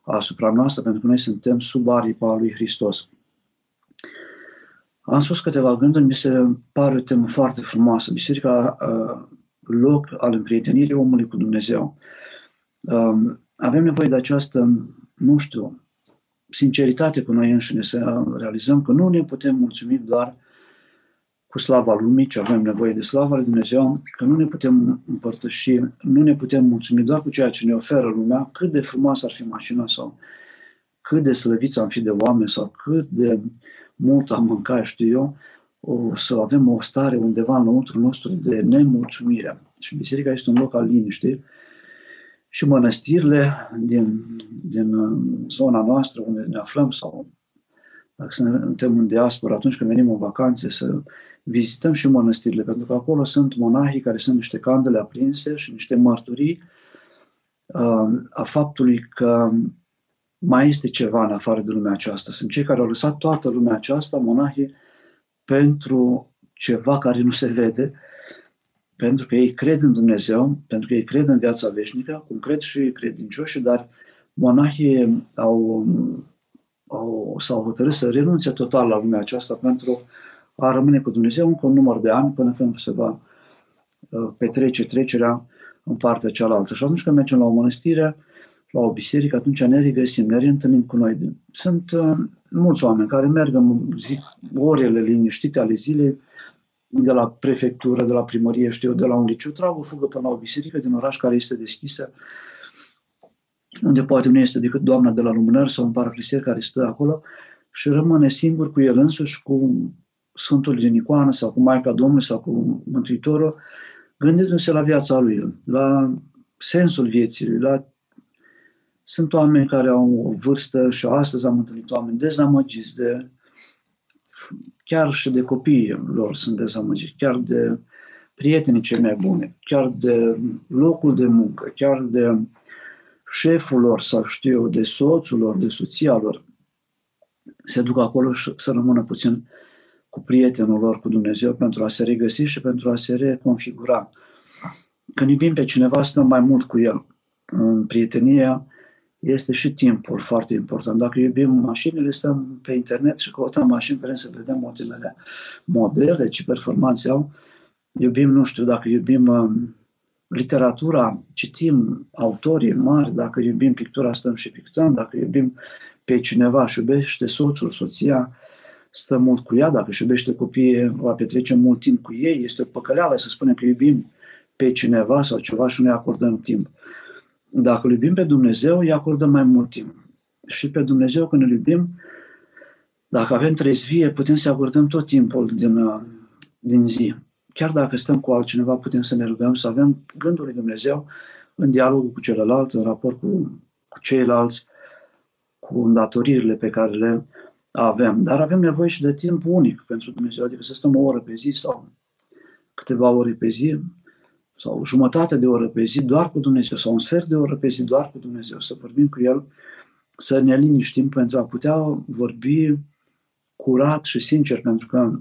asupra noastră, pentru că noi suntem sub aripa lui Hristos. Am spus câteva gânduri, mi se pare o temă foarte frumoasă. Biserica, loc al împrietenirii omului cu Dumnezeu. Um, avem nevoie de această, nu știu, sinceritate cu noi înșine, să realizăm că nu ne putem mulțumi doar cu slava lumii, ce avem nevoie de slava lui Dumnezeu, că nu ne putem împărtăși, nu ne putem mulțumi doar cu ceea ce ne oferă lumea, cât de frumoasă ar fi mașina sau cât de slăviți am fi de oameni sau cât de mult am mâncat, știu eu, o, să avem o stare undeva înăuntru nostru de nemulțumire. Și biserica este un loc al liniștii și mănăstirile din, din uh, zona noastră unde ne aflăm sau dacă suntem în diaspora, atunci când venim în vacanțe, să vizităm și mănăstirile, pentru că acolo sunt monahii care sunt niște candele aprinse și niște mărturii uh, a faptului că mai este ceva în afară de lumea aceasta. Sunt cei care au lăsat toată lumea aceasta, monahii, pentru ceva care nu se vede, pentru că ei cred în Dumnezeu, pentru că ei cred în viața veșnică, cum cred și credincioși, dar monahii au, au, s-au hotărât să renunțe total la lumea aceasta pentru a rămâne cu Dumnezeu încă un număr de ani până când se va uh, petrece trecerea în partea cealaltă. Și atunci când mergem la o mănăstire, la o biserică, atunci ne regăsim, ne reîntâlnim cu noi. Sunt uh, mulți oameni care merg în zi, orele liniștite ale zilei, de la prefectură, de la primărie, știu de la un liceu, trag o fugă până la o biserică din oraș care este deschisă, unde poate nu este decât doamna de la lumânări sau un paracliser care stă acolo și rămâne singur cu el însuși, cu Sfântul din Icoană sau cu Maica Domnului sau cu Mântuitorul, gândindu-se la viața lui, la sensul vieții, la sunt oameni care au o vârstă și astăzi am întâlnit oameni dezamăgiți de chiar și de copiii lor sunt dezamăgiți, chiar de prietenii cei mai bune, chiar de locul de muncă, chiar de șeful lor sau știu eu, de soțul lor, de soția lor. Se duc acolo și să rămână puțin cu prietenul lor, cu Dumnezeu, pentru a se regăsi și pentru a se reconfigura. Când iubim pe cineva, stăm mai mult cu el. În prietenia este și timpul foarte important. Dacă iubim mașinile, stăm pe internet și căutăm mașini, vrem să vedem ultimele modele, ce performanțe au. Iubim, nu știu, dacă iubim uh, literatura, citim autorii mari, dacă iubim pictura, stăm și pictăm, dacă iubim pe cineva și iubește soțul, soția, stă mult cu ea, dacă își iubește copiii, va petrece mult timp cu ei, este o păcăleală să spunem că iubim pe cineva sau ceva și nu-i acordăm timp. Dacă îl iubim pe Dumnezeu, îi acordăm mai mult timp. Și pe Dumnezeu, când îl iubim, dacă avem trezvie, putem să acordăm tot timpul din, uh, din zi. Chiar dacă stăm cu altcineva, putem să ne rugăm, să avem gândul lui Dumnezeu în dialog cu celălalt, în raport cu, cu ceilalți, cu îndatoririle pe care le avem. Dar avem nevoie și de timp unic pentru Dumnezeu, adică să stăm o oră pe zi sau câteva ore pe zi, sau jumătate de oră pe zi doar cu Dumnezeu sau un sfert de oră pe zi doar cu Dumnezeu, să vorbim cu El, să ne liniștim pentru a putea vorbi curat și sincer, pentru că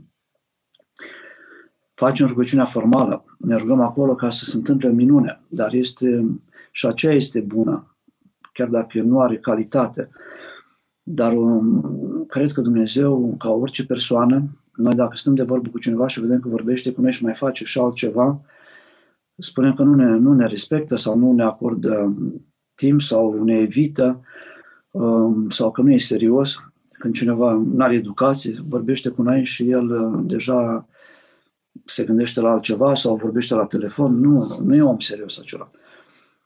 facem rugăciunea formală, ne rugăm acolo ca să se întâmple minune, dar este și aceea este bună, chiar dacă nu are calitate. Dar um, cred că Dumnezeu, ca orice persoană, noi dacă stăm de vorbă cu cineva și vedem că vorbește cu noi și mai face și altceva, spunem că nu ne, nu ne respectă sau nu ne acordă timp sau ne evită um, sau că nu e serios. Când cineva nu are educație, vorbește cu noi și el uh, deja se gândește la altceva sau vorbește la telefon. Nu, nu e om serios acela.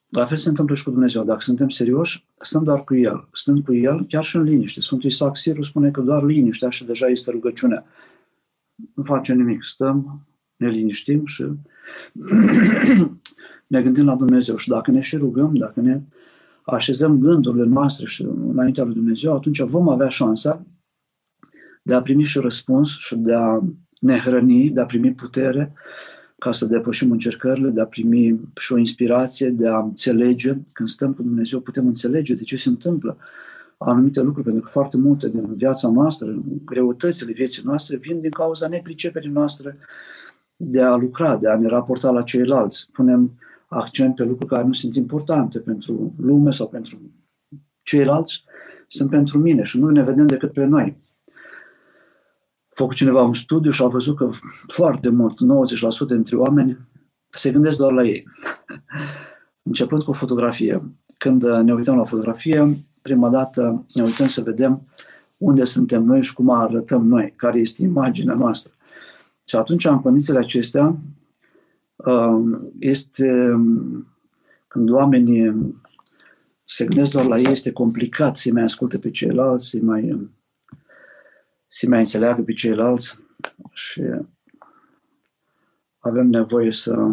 La fel se întâmplă și cu Dumnezeu. Dacă suntem serioși, stăm doar cu El. Stăm cu El chiar și în liniște. Sfântul Isaac Siru spune că doar liniștea și deja este rugăciunea. Nu face nimic. Stăm, ne liniștim și ne gândim la Dumnezeu. Și dacă ne și rugăm, dacă ne așezăm gândurile noastre și înaintea lui Dumnezeu, atunci vom avea șansa de a primi și răspuns și de a ne hrăni, de a primi putere ca să depășim încercările, de a primi și o inspirație, de a înțelege. Când stăm cu Dumnezeu, putem înțelege de ce se întâmplă anumite lucruri, pentru că foarte multe din viața noastră, greutățile vieții noastre, vin din cauza nepriceperii noastre de a lucra, de a ne raporta la ceilalți. Punem accent pe lucruri care nu sunt importante pentru lume sau pentru ceilalți, sunt pentru mine și nu ne vedem decât pe noi. A făcut cineva un studiu și a văzut că foarte mult, 90% dintre oameni, se gândesc doar la ei. Începând cu o fotografie. când ne uităm la fotografie, prima dată ne uităm să vedem unde suntem noi și cum arătăm noi, care este imaginea noastră. Și atunci, în condițiile acestea, um, este când oamenii se gândesc doar la ei, este complicat să mai asculte pe ceilalți, să mai, să mai înțeleagă pe ceilalți și avem nevoie să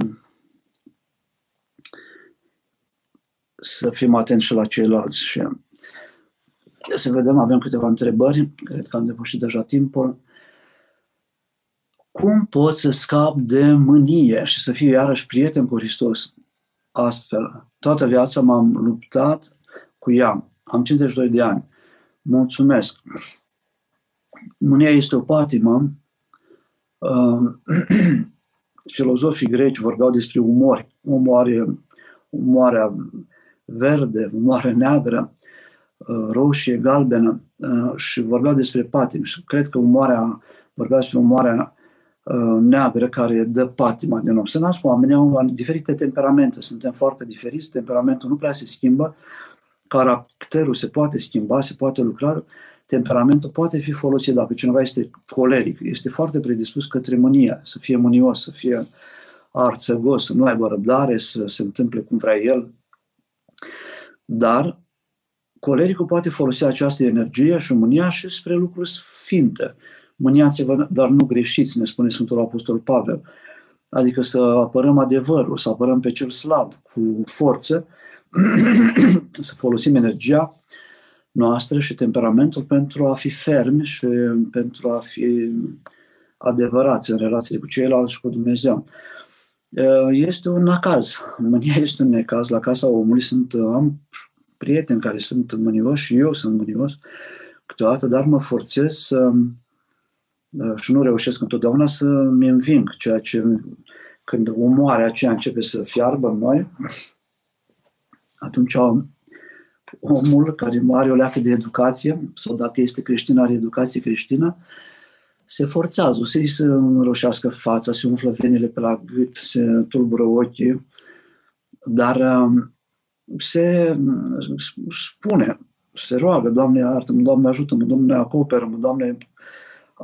să fim atenți și la ceilalți și să vedem, avem câteva întrebări, cred că am depășit deja timpul. Cum pot să scap de mânie și să fiu iarăși prieten cu Hristos? Astfel, toată viața m-am luptat cu ea. Am 52 de ani. Mulțumesc. Mânia este o patimă. Uh, filozofii greci vorbeau despre umori. Umoare, umoarea verde, umoare neagră, uh, roșie, galbenă uh, și vorbeau despre patim. Și cred că umoarea, vorbeau despre umoarea uh, neagră care dă patima din om. Se nasc oamenii au diferite temperamente, suntem foarte diferiți, temperamentul nu prea se schimbă, caracterul se poate schimba, se poate lucra, temperamentul poate fi folosit dacă cineva este coleric, este foarte predispus către mânia, să fie mânios, să fie arțăgos, să nu aibă răbdare, să se întâmple cum vrea el. Dar colericul poate folosi această energie și mânia și spre lucruri sfinte. Mâniați-vă, dar nu greșiți, ne spune Sfântul Apostol Pavel. Adică să apărăm adevărul, să apărăm pe cel slab cu forță, să folosim energia noastră și temperamentul pentru a fi fermi și pentru a fi adevărați în relațiile cu ceilalți și cu Dumnezeu. Este un acaz. Mânia este un necaz. La casa omului sunt, am prieteni care sunt mânioși și eu sunt mânios câteodată, dar mă forțez să și nu reușesc întotdeauna să-mi înving ceea ce când umoarea aceea începe să fiarbă în noi, atunci omul care are o leacă de educație, sau dacă este creștin, are educație creștină, se forțează, să-i se înroșească fața, se umflă venele pe la gât, se tulbură ochii, dar um, se spune, se roagă, Doamne, iartă-mă, Doamne, ajută-mă, Doamne, acoperă-mă, Doamne,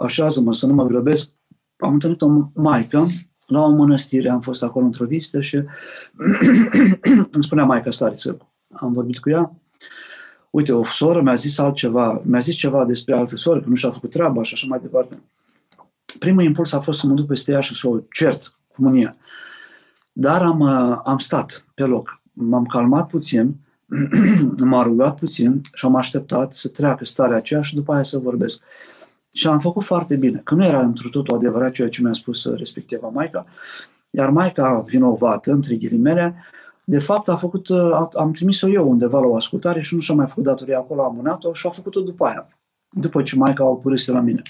așează-mă să nu mă grăbesc. Am întâlnit o maică la o mănăstire, am fost acolo într-o vizită și îmi spunea maica stariță, am vorbit cu ea, uite, o soră mi-a zis altceva, mi-a zis ceva despre altă soră, că nu și-a făcut treaba și așa mai departe. Primul impuls a fost să mă duc peste ea și să o cert cu mânia. Dar am, uh, am stat pe loc, m-am calmat puțin, m-am rugat puțin și am așteptat să treacă starea aceea și după aia să vorbesc. Și am făcut foarte bine, că nu era într totul adevărat ceea ce mi-a spus respectiva Maica, iar Maica vinovată, între ghilimele, de fapt a făcut, am trimis-o eu undeva la o ascultare și nu și-a mai făcut datoria acolo, am amânat-o și a făcut-o după aia, după ce Maica a părâse la mine.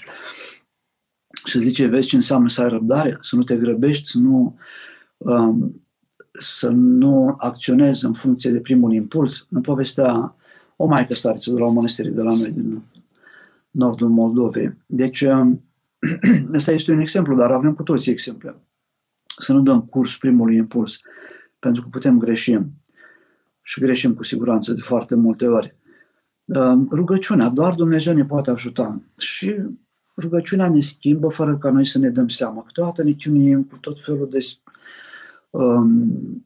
Și zice, vezi ce înseamnă să ai răbdare, să nu te grăbești, să nu, um, să nu acționezi în funcție de primul impuls. În povestea o maică stariță de la o mănăstire de la noi din nordul Moldovei. Deci, ăsta este un exemplu, dar avem cu toții exemple. Să nu dăm curs primului impuls, pentru că putem greși. Și greșim cu siguranță de foarte multe ori. Rugăciunea, doar Dumnezeu ne poate ajuta. Și rugăciunea ne schimbă fără ca noi să ne dăm seama. Câteodată ne chinuim cu tot felul de um,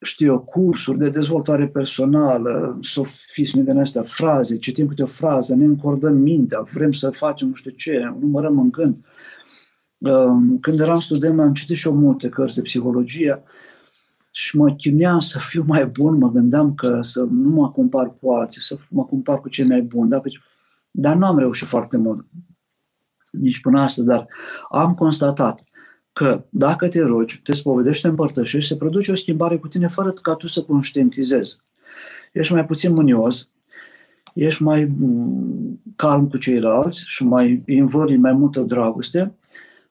știu eu, cursuri de dezvoltare personală, sofisme din astea, fraze, citim câte o frază, ne încordăm mintea, vrem să facem nu știu ce, numărăm în gând. Um, când eram student, am citit și eu multe cărți de psihologie și mă chinuiam să fiu mai bun, mă gândeam că să nu mă compar cu alții, să mă compar cu cei mai buni, dacă... dar nu am reușit foarte mult, nici până astăzi, dar am constatat că dacă te rogi, te spovedești, te împărtășești, se produce o schimbare cu tine fără ca tu să conștientizezi. Ești mai puțin mânios, ești mai mm, calm cu ceilalți și mai învări mai multă dragoste,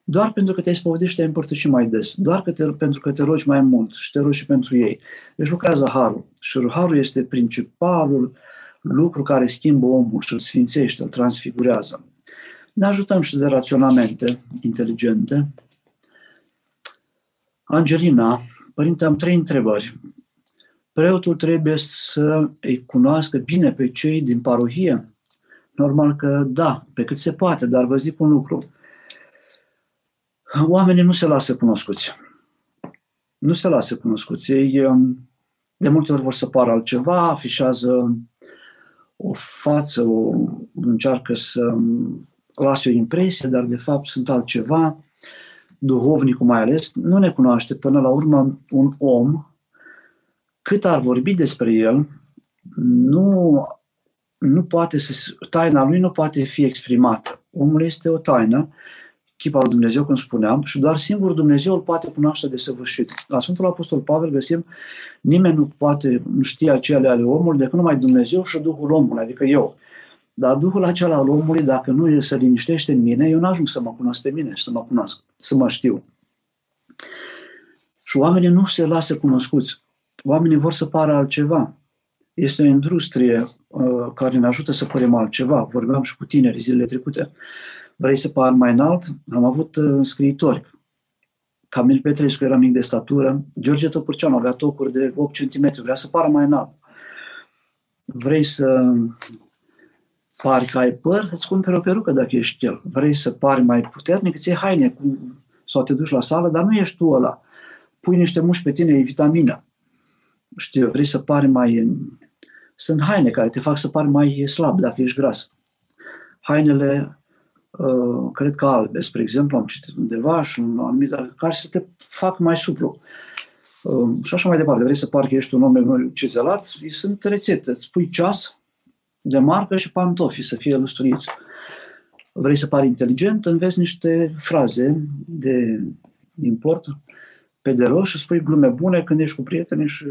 doar pentru că te-ai spovedit și te-ai împărtășit mai des, doar că te, pentru că te rogi mai mult și te rogi și pentru ei. Deci lucrează harul. Și harul este principalul lucru care schimbă omul și îl sfințește, îl transfigurează. Ne ajutăm și de raționamente inteligente, Angelina, părinte, am trei întrebări. preotul trebuie să îi cunoască bine pe cei din parohie. Normal că da, pe cât se poate, dar vă zic un lucru. Oamenii nu se lasă cunoscuți. Nu se lasă cunoscuți. Ei um, de multe ori vor să pară altceva, afișează o față, o, încearcă să um, lase o impresie, dar de fapt sunt altceva. Duhovnicul mai ales nu ne cunoaște până la urmă un om cât ar vorbi despre el, nu, nu poate să, taina lui nu poate fi exprimată. Omul este o taină, chip al Dumnezeu, cum spuneam, și doar singur Dumnezeu îl poate cunoaște de săvârșit. La Sfântul Apostol Pavel găsim, nimeni nu poate nu știa acele ale omului decât numai Dumnezeu și Duhul omului, adică eu. Dar Duhul acela al omului, dacă nu se liniștește în mine, eu nu ajung să mă cunosc pe mine și să mă cunosc, să mă știu. Și oamenii nu se lasă cunoscuți. Oamenii vor să pară altceva. Este o industrie uh, care ne ajută să părem altceva. Vorbeam și cu tineri zilele trecute. Vrei să par mai înalt? Am avut uh, scriitori. Camil Petrescu era mic de statură. George Tăpurceanu avea tocuri de 8 cm. Vrea să pară mai înalt. Vrei să pari că ai păr, îți cumperi o perucă dacă ești el. Vrei să pari mai puternic, îți iei haine cu, sau te duci la sală, dar nu ești tu ăla. Pui niște mușchi pe tine, e vitamină știu, vrei să pari mai... Sunt haine care te fac să pari mai slab dacă ești gras. Hainele, uh, cred că albe, spre exemplu, am citit undeva și un anumit, care să te fac mai suplu. Uh, și așa mai departe. Vrei să pari că ești un om cizelat, sunt rețete. Îți pui ceas de marcă și pantofi să fie lăsturiți. Vrei să pari inteligent, înveți niște fraze de import pe de rost și spui glume bune când ești cu prietenii și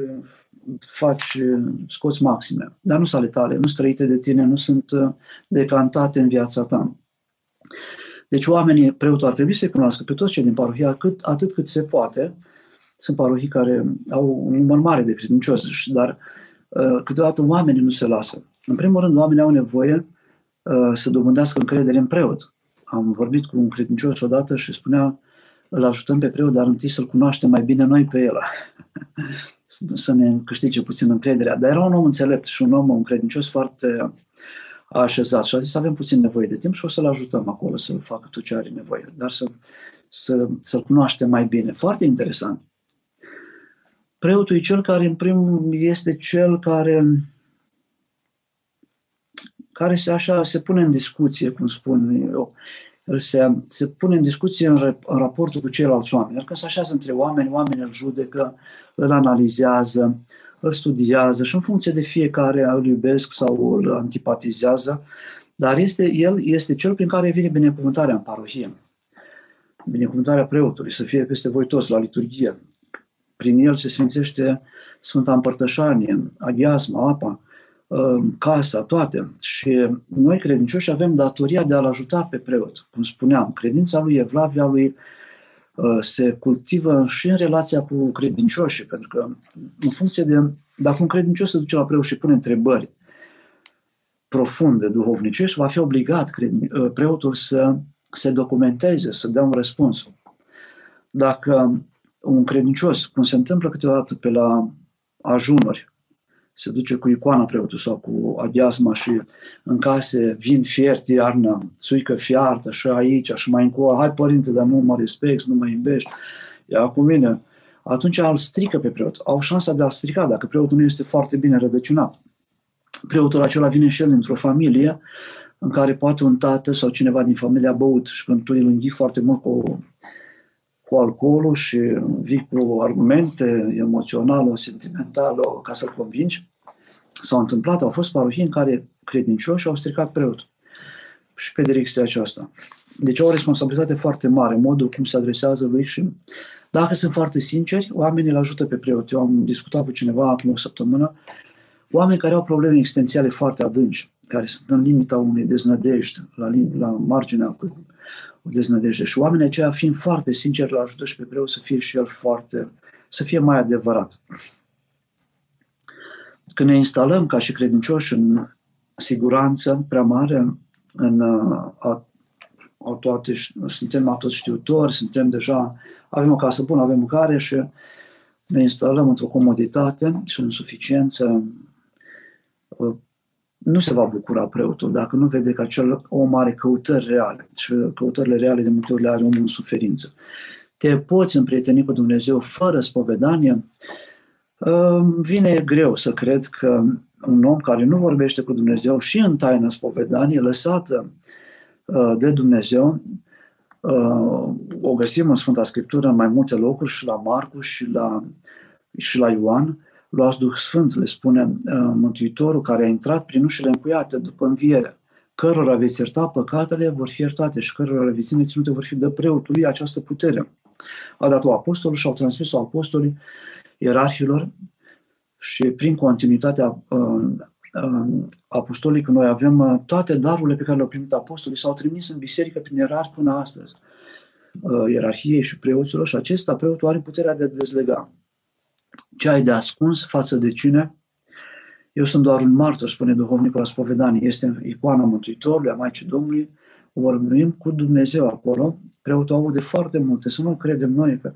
faci, scoți maxime. Dar nu sunt ale tale, nu sunt trăite de tine, nu sunt uh, decantate în viața ta. Deci oamenii, preotul ar trebui să cunoască pe toți cei din parohia atât, atât cât se poate. Sunt parohii care au un număr mare de credincioși, dar uh, câteodată oamenii nu se lasă. În primul rând, oamenii au nevoie uh, să dobândească încredere în preot. Am vorbit cu un credincios odată și spunea îl ajutăm pe preot, dar întâi să-l cunoaștem mai bine noi pe el. să ne câștige puțin încrederea. Dar era un om înțelept și un om, un credincios foarte așezat și a zis avem puțin nevoie de timp și o să-l ajutăm acolo să-l facă tot ce are nevoie, dar să, să, să-l cunoaștem mai bine. Foarte interesant. Preotul e cel care, în primul este cel care care se, așa, se pune în discuție, cum spun eu, se, se pune în discuție în, în raportul cu ceilalți oameni. Adică se așează între oameni, oamenii îl judecă, îl analizează, îl studiază și în funcție de fiecare îl iubesc sau îl antipatizează, dar este, el este cel prin care vine binecuvântarea în parohie. Binecuvântarea preotului, să fie peste voi toți la liturghie. Prin el se sfințește Sfânta Împărtășanie, aghiazma, apa, Um, casa, toate. Și noi credincioși avem datoria de a-l ajuta pe preot. Cum spuneam, credința lui Evlavia lui uh, se cultivă și în relația cu credincioșii, pentru că în funcție de dacă un credincios se duce la preot și pune întrebări profunde, duhovnicești, va fi obligat uh, preotul să se documenteze, să dea un răspuns. Dacă un credincios, cum se întâmplă câteodată pe la ajunuri, se duce cu icoana preotul sau cu adiasma și în case vin fiert iarnă, suică fiartă și aici și mai încolo, hai părinte, dar nu mă respect, nu mă iubești, ia cu mine. Atunci îl strică pe preot. Au șansa de a strica dacă preotul nu este foarte bine rădăcinat. Preotul acela vine și el într-o familie în care poate un tată sau cineva din familie a băut și când tu îl înghii foarte mult cu cu alcoolul și vii cu argumente emoționale, sentimentale, ca să-l convingi. S-au întâmplat, au fost parohii în care credincioși au stricat preotul și pe direcția aceasta. Deci au o responsabilitate foarte mare, modul cum se adresează lui și dacă sunt foarte sinceri, oamenii îl ajută pe preot. Eu am discutat cu cineva acum o săptămână, oameni care au probleme existențiale foarte adânci, care sunt în limita unei deznădejde, la, la marginea o deznădejde. Și oamenii aceia, fiind foarte sinceri, la ajută și pe preot să fie și el foarte, să fie mai adevărat. Când ne instalăm ca și credincioși în siguranță prea mare, în a, a toate, suntem tot știutori, suntem deja, avem o casă bună, avem mâncare și ne instalăm într-o comoditate și în suficiență, uh, nu se va bucura preotul dacă nu vede că acel om are căutări reale. Și căutările reale de multe ori le are omul în suferință. Te poți împrieteni cu Dumnezeu fără spovedanie? Uh, vine greu să cred că un om care nu vorbește cu Dumnezeu și în taina spovedanie, lăsată uh, de Dumnezeu, o găsim în Sfânta Scriptură în mai multe locuri și la Marcu și la, și la Ioan, luați Duh Sfânt, le spune uh, Mântuitorul, care a intrat prin ușile încuiate după înviere, cărora veți ierta păcatele, vor fi iertate și cărora le veți ține ținute, vor fi de preotului această putere. A dat-o apostolul și au transmis-o apostolii ierarhilor și prin continuitatea uh, uh, apostolică noi avem uh, toate darurile pe care le-au primit apostolii, s-au trimis în biserică prin ierarhi până astăzi, uh, ierarhiei și preoților și acesta preotul are puterea de a dezlega ce ai de ascuns față de cine? Eu sunt doar un martor, spune duhovnicul la spovedanie. Este icoana Mântuitorului, a Maicii Domnului. Vorbim cu Dumnezeu acolo. Preotul aude foarte multe. Să nu credem noi că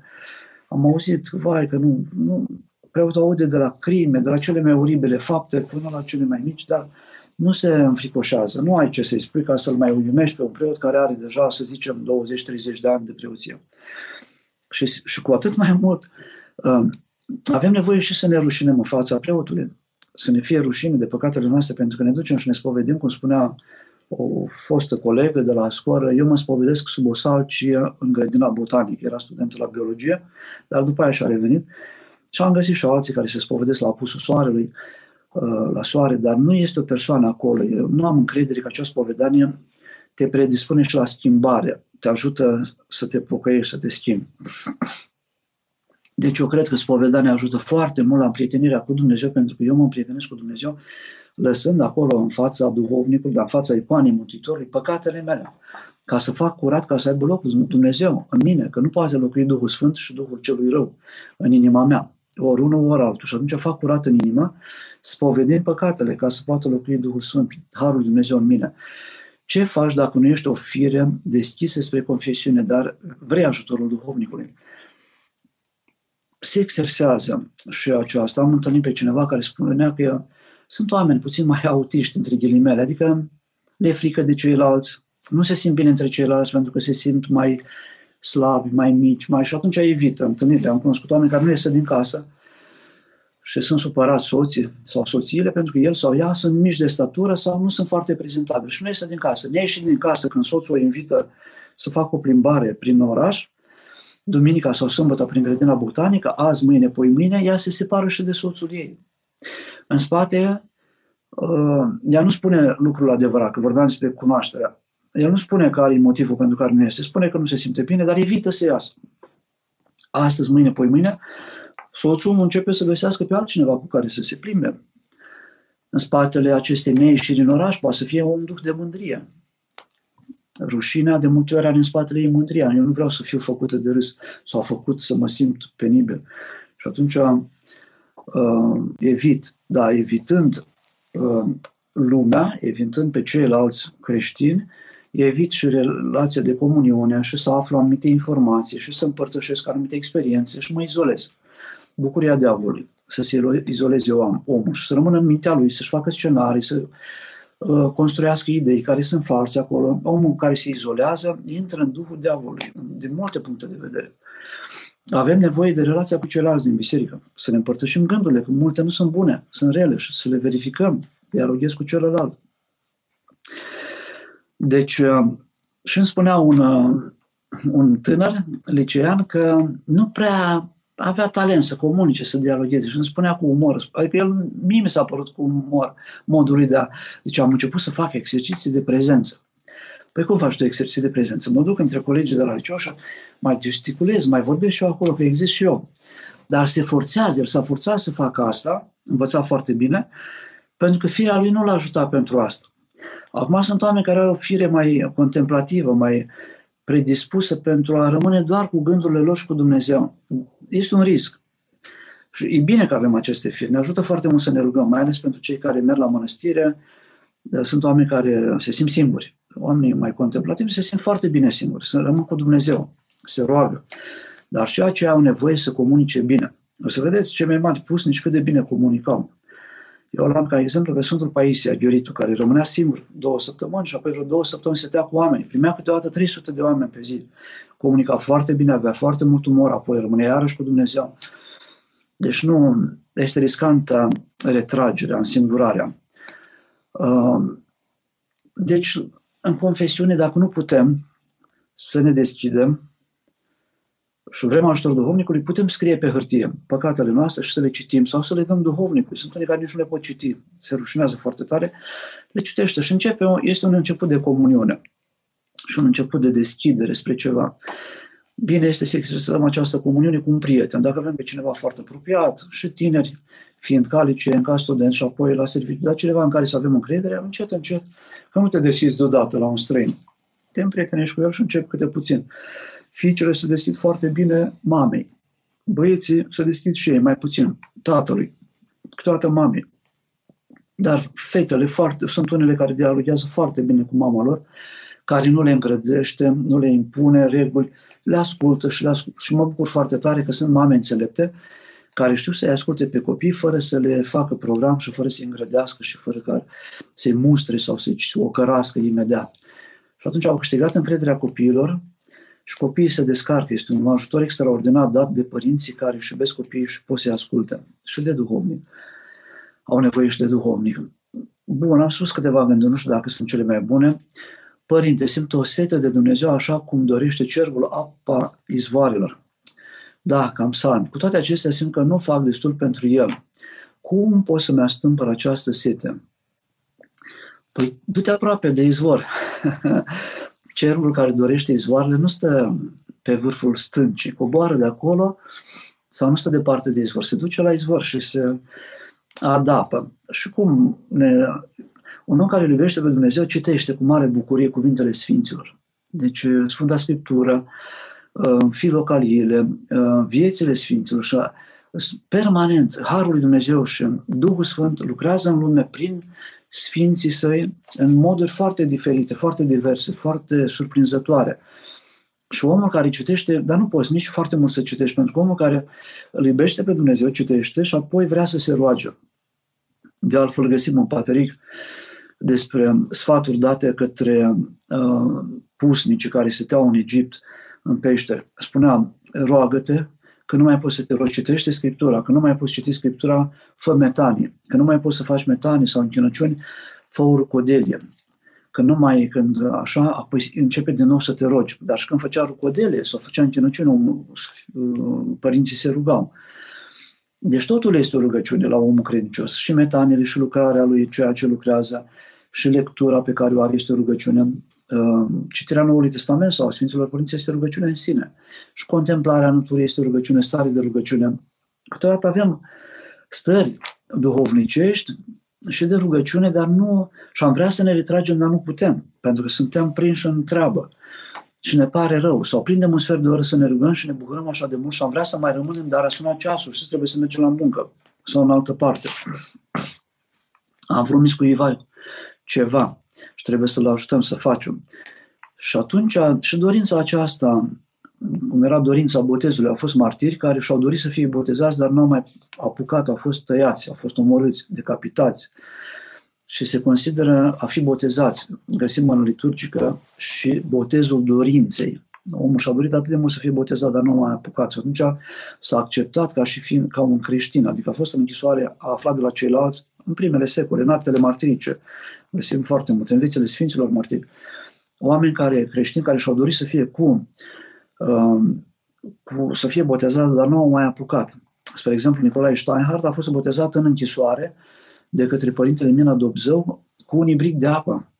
am auzit, vai, că nu, nu preotul aude de la crime, de la cele mai oribile fapte până la cele mai mici, dar nu se înfricoșează. Nu ai ce să-i spui ca să-l mai uimești pe un preot care are deja, să zicem, 20-30 de ani de preoție. Și, și cu atât mai mult, um, avem nevoie și să ne rușinem în fața preotului, să ne fie rușine de păcatele noastre, pentru că ne ducem și ne spovedim, cum spunea o fostă colegă de la școală, eu mă spovedesc sub o salcie în grădina botanică, era student la biologie, dar după aia și-a revenit și am găsit și alții care se spovedesc la apusul soarelui, uh, la soare, dar nu este o persoană acolo. Eu nu am încredere că această spovedanie te predispune și la schimbare, te ajută să te pocăiești, să te schimbi. Deci eu cred că spovedania ajută foarte mult la împrietenirea cu Dumnezeu, pentru că eu mă împrietenesc cu Dumnezeu lăsând acolo în fața duhovnicului, dar în fața icoanei Mântuitorului, păcatele mele, ca să fac curat, ca să aibă loc Dumnezeu în mine, că nu poate locui Duhul Sfânt și Duhul celui rău în inima mea, ori unul, ori altul. Și atunci fac curat în inimă, spovedând păcatele, ca să poată locui Duhul Sfânt, Harul Dumnezeu în mine. Ce faci dacă nu ești o fire deschisă spre confesiune, dar vrei ajutorul duhovnicului? Se exersează și aceasta. Am întâlnit pe cineva care spunea că sunt oameni puțin mai autiști, între ghilimele, adică le frică de ceilalți, nu se simt bine între ceilalți pentru că se simt mai slabi, mai mici, mai și atunci evită întâlnirile. Am cunoscut oameni care nu iese din casă și sunt supărați soții sau soțiile pentru că el sau ea sunt mici de statură sau nu sunt foarte prezentabili și nu iese din casă. Ne ieși din casă când soțul o invită să facă o plimbare prin oraș, duminica sau sâmbătă prin grădina botanică, azi, mâine, poi mâine, ea se separă și de soțul ei. În spate, uh, ea nu spune lucrul adevărat, că vorbeam despre cunoașterea. El nu spune că are motivul pentru care nu este, spune că nu se simte bine, dar evită să iasă. Astăzi, mâine, poi mâine, soțul începe să găsească pe altcineva cu care să se plimbe. În spatele acestei mei și din oraș poate să fie un duh de mândrie rușinea de multe ori are în spatele ei mândria. Eu nu vreau să fiu făcută de râs sau făcut să mă simt penibil. Și atunci uh, evit, da, evitând uh, lumea, evitând pe ceilalți creștini, evit și relația de comuniune și să aflu anumite informații și să împărtășesc anumite experiențe și mă izolez. Bucuria diavolului, să se izoleze omul și să rămână în mintea lui, să-și facă scenarii, să Uh, construiască idei care sunt false acolo. Omul care se izolează intră în duhul diavolului, din multe puncte de vedere. Avem nevoie de relația cu ceilalți din biserică, să ne împărtășim gândurile, că multe nu sunt bune, sunt rele și să le verificăm, dialoghez cu celălalt. Deci, uh, și îmi spunea un, uh, un tânăr licean că nu prea avea talent să comunice, să dialogueze și îmi spunea cu umor. Adică el, mie mi s-a părut cu umor modul lui de a... Deci am început să fac exerciții de prezență. Păi cum faci tu exerciții de prezență? Mă duc între colegii de la liceu și mai gesticulez, mai vorbesc și eu acolo, că exist și eu. Dar se forțează, el s-a forțat să facă asta, învăța foarte bine, pentru că firea lui nu l-a ajutat pentru asta. Acum sunt oameni care au o fire mai contemplativă, mai predispusă pentru a rămâne doar cu gândurile lor și cu Dumnezeu. Este un risc. Și e bine că avem aceste firi. Ne ajută foarte mult să ne rugăm, mai ales pentru cei care merg la mănăstire. Sunt oameni care se simt singuri. Oamenii mai contemplativi se simt foarte bine singuri, să rămân cu Dumnezeu, se roagă. Dar ceea ce au nevoie să comunice bine. O să vedeți cei mai mari pusnici cât de bine comunicau. Eu l-am ca exemplu pe Sfântul Paisia Ghioritu, care rămânea singur două săptămâni și apoi vreo două săptămăni stătea cu oameni. Primea câteodată 300 de oameni pe zi. Comunica foarte bine, avea foarte mult umor, apoi rămânea iarăși cu Dumnezeu. Deci nu este riscantă retragerea, însingurarea. Uh, deci, în confesiune, dacă nu putem să ne deschidem și vrem ajutorul duhovnicului, putem scrie pe hârtie păcatele noastre și să le citim sau să le dăm duhovnicului. Sunt unii care nici nu le pot citi, se rușinează foarte tare, le citește și începe, este un început de comuniune și un început de deschidere spre ceva. Bine este să exersăm această comuniune cu un prieten. Dacă avem pe cineva foarte apropiat și tineri, fiind în ca student și apoi la serviciu, dar cineva în care să avem încredere, încet, încet, că nu te deschizi deodată la un străin. Te împrietenești cu el și încep câte puțin. Fiicele se deschid foarte bine mamei. Băieții se deschid și ei mai puțin tatălui, câteodată mamei. Dar fetele foarte, sunt unele care dialoghează foarte bine cu mama lor, care nu le încrădește, nu le impune reguli, le ascultă și, le ascultă. și mă bucur foarte tare că sunt mame înțelepte care știu să-i asculte pe copii fără să le facă program și fără să-i îngrădească și fără ca să-i mustre sau să-i ocărască imediat. Și atunci au câștigat încrederea copiilor și copiii se descarcă. Este un ajutor extraordinar dat de părinții care își iubesc copiii și pot să-i asculte. Și de duhovnic. Au nevoie și de duhovnic. Bun, am spus câteva gânduri, nu știu dacă sunt cele mai bune. Părinte, simt o sete de Dumnezeu așa cum dorește cervul apa izvoarelor. Da, cam salm. Cu toate acestea simt că nu fac destul pentru el. Cum pot să-mi astâmpăr această sete? Păi, du-te aproape de izvor. Cerul care dorește izvoarele nu stă pe vârful stâncii, coboară de acolo sau nu stă departe de izvor, se duce la izvor și se adapă. Și cum ne... un om care îl iubește pe Dumnezeu citește cu mare bucurie cuvintele Sfinților. Deci Sfânta Scriptură, filocaliile, viețile Sfinților și permanent Harul lui Dumnezeu și Duhul Sfânt lucrează în lume prin Sfinții săi în moduri foarte diferite, foarte diverse, foarte surprinzătoare. Și omul care citește, dar nu poți nici foarte mult să citești, pentru că omul care îl iubește pe Dumnezeu citește și apoi vrea să se roage. De altfel găsim un pateric despre sfaturi date către uh, pusnicii care teau în Egipt în peșteri. Spunea, roagă-te că nu mai poți să te rogi, citește Scriptura, că nu mai poți citi Scriptura, fă metanie, că nu mai poți să faci metanie sau închinăciuni, fă o rucodelie. Că nu mai când așa, apoi începe din nou să te rogi. Dar și când făcea rucodelie sau făcea închinăciune, părinții se rugau. Deci totul este o rugăciune la omul credincios. Și metaniile, și lucrarea lui, ceea ce lucrează, și lectura pe care o are este o rugăciune. Ehm, citirea Noului Testament sau a Sfinților Părinți este rugăciune în sine. Și contemplarea naturii este rugăciune, stare de rugăciune. Câteodată avem stări duhovnicești și de rugăciune, dar nu... Și am vrea să ne retragem, dar nu putem, pentru că suntem prinși în treabă și ne pare rău. Sau prindem un sfert de oră să ne rugăm și ne bucurăm așa de mult și am vrea să mai rămânem, dar a sunat ceasul și trebuie să mergem la muncă sau în altă parte. Am vrut miscuiva ceva și trebuie să-l ajutăm să facem. Și atunci, și dorința aceasta, cum era dorința botezului, au fost martiri care și-au dorit să fie botezați, dar nu au mai apucat, au fost tăiați, au fost omorâți, decapitați și se consideră a fi botezați. Găsim în liturgică și botezul dorinței. Omul și-a dorit atât de mult să fie botezat, dar nu mai a apucat. Și atunci s-a acceptat ca și fiind ca un creștin, adică a fost în închisoare, a aflat de la ceilalți în primele secole, în actele martirice. Găsim foarte multe, în viețile Sfinților Martiri. Oameni care, creștini, care și-au dorit să fie cu, uh, cu să fie botezat, dar nu au mai apucat. Spre exemplu, Nicolae Steinhardt a fost botezat în închisoare de către părintele Mina Dobzău cu un ibric de apă,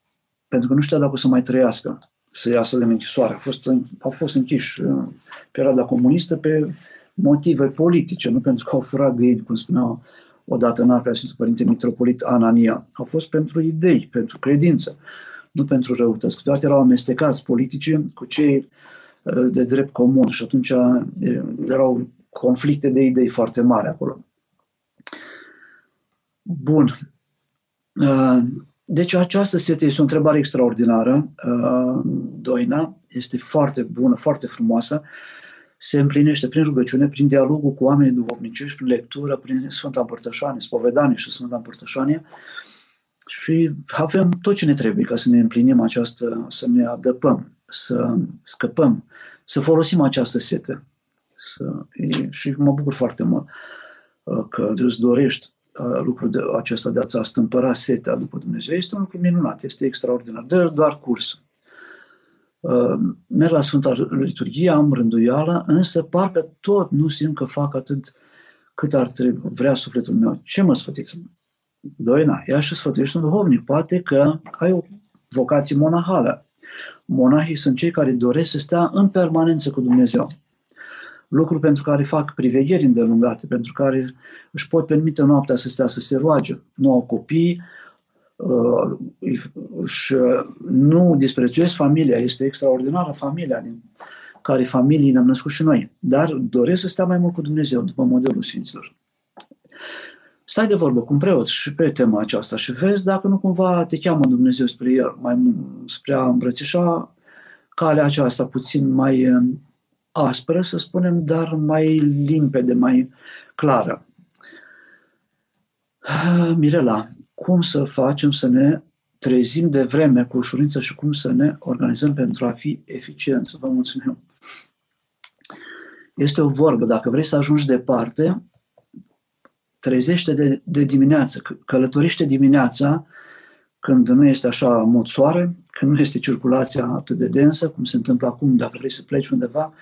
pentru că nu știa dacă o să mai trăiască să iasă de închisoare. Au fost, au fost închiși în perioada comunistă pe motive politice, nu pentru că au furat găini, cum spuneau odată în apea Sfântul Părinte Mitropolit Anania. Au fost pentru idei, pentru credință, nu pentru răutăți. Câteodată erau amestecați politice cu cei uh, de drept comun și atunci uh, erau conflicte de idei foarte mari acolo. Bun. Uh, deci această sete este o întrebare extraordinară, Doina, este foarte bună, foarte frumoasă se împlinește prin rugăciune, prin dialogul cu oamenii duhovnicești, prin lectură, prin Sfânta Împărtășanie, spovedanie și Sfânta Împărtășanie și avem tot ce ne trebuie ca să ne împlinim această, să ne adăpăm, să scăpăm, să folosim această sete. Să, și mă bucur foarte mult uh, că îți dorești uh, lucrul de, acesta de a-ți astâmpăra setea după Dumnezeu. Este un lucru minunat, este extraordinar. Dă doar curs. Uh, merg la Sfânta Liturghie, am rânduială, însă parcă tot nu simt că fac atât cât ar trebui, vrea sufletul meu. Ce mă sfătiți? Doina, ea și sfătuiește un duhovnic. Poate că ai o vocație monahală. Monahii sunt cei care doresc să stea în permanență cu Dumnezeu. Lucru pentru care fac privegheri îndelungate, pentru care își pot permite noaptea să stea să se roage. Nu au copii, uh, își, nu disprețuiesc familia, este extraordinară familia din care familii ne-am născut și noi, dar doresc să stea mai mult cu Dumnezeu, după modelul Sfinților. Stai de vorbă cu un preot și pe tema aceasta și vezi dacă nu cumva te cheamă Dumnezeu spre el, mai spre a îmbrățișa calea aceasta puțin mai eh, aspră, să spunem, dar mai limpede, mai clară. Ah, Mirela, cum să facem să ne trezim de vreme cu ușurință și cum să ne organizăm pentru a fi eficienți? Vă mulțumim! Este o vorbă, dacă vrei să ajungi departe, trezește de, de dimineață, călătorește dimineața când nu este așa mult soare, când nu este circulația atât de densă, cum se întâmplă acum, dacă vrei să pleci undeva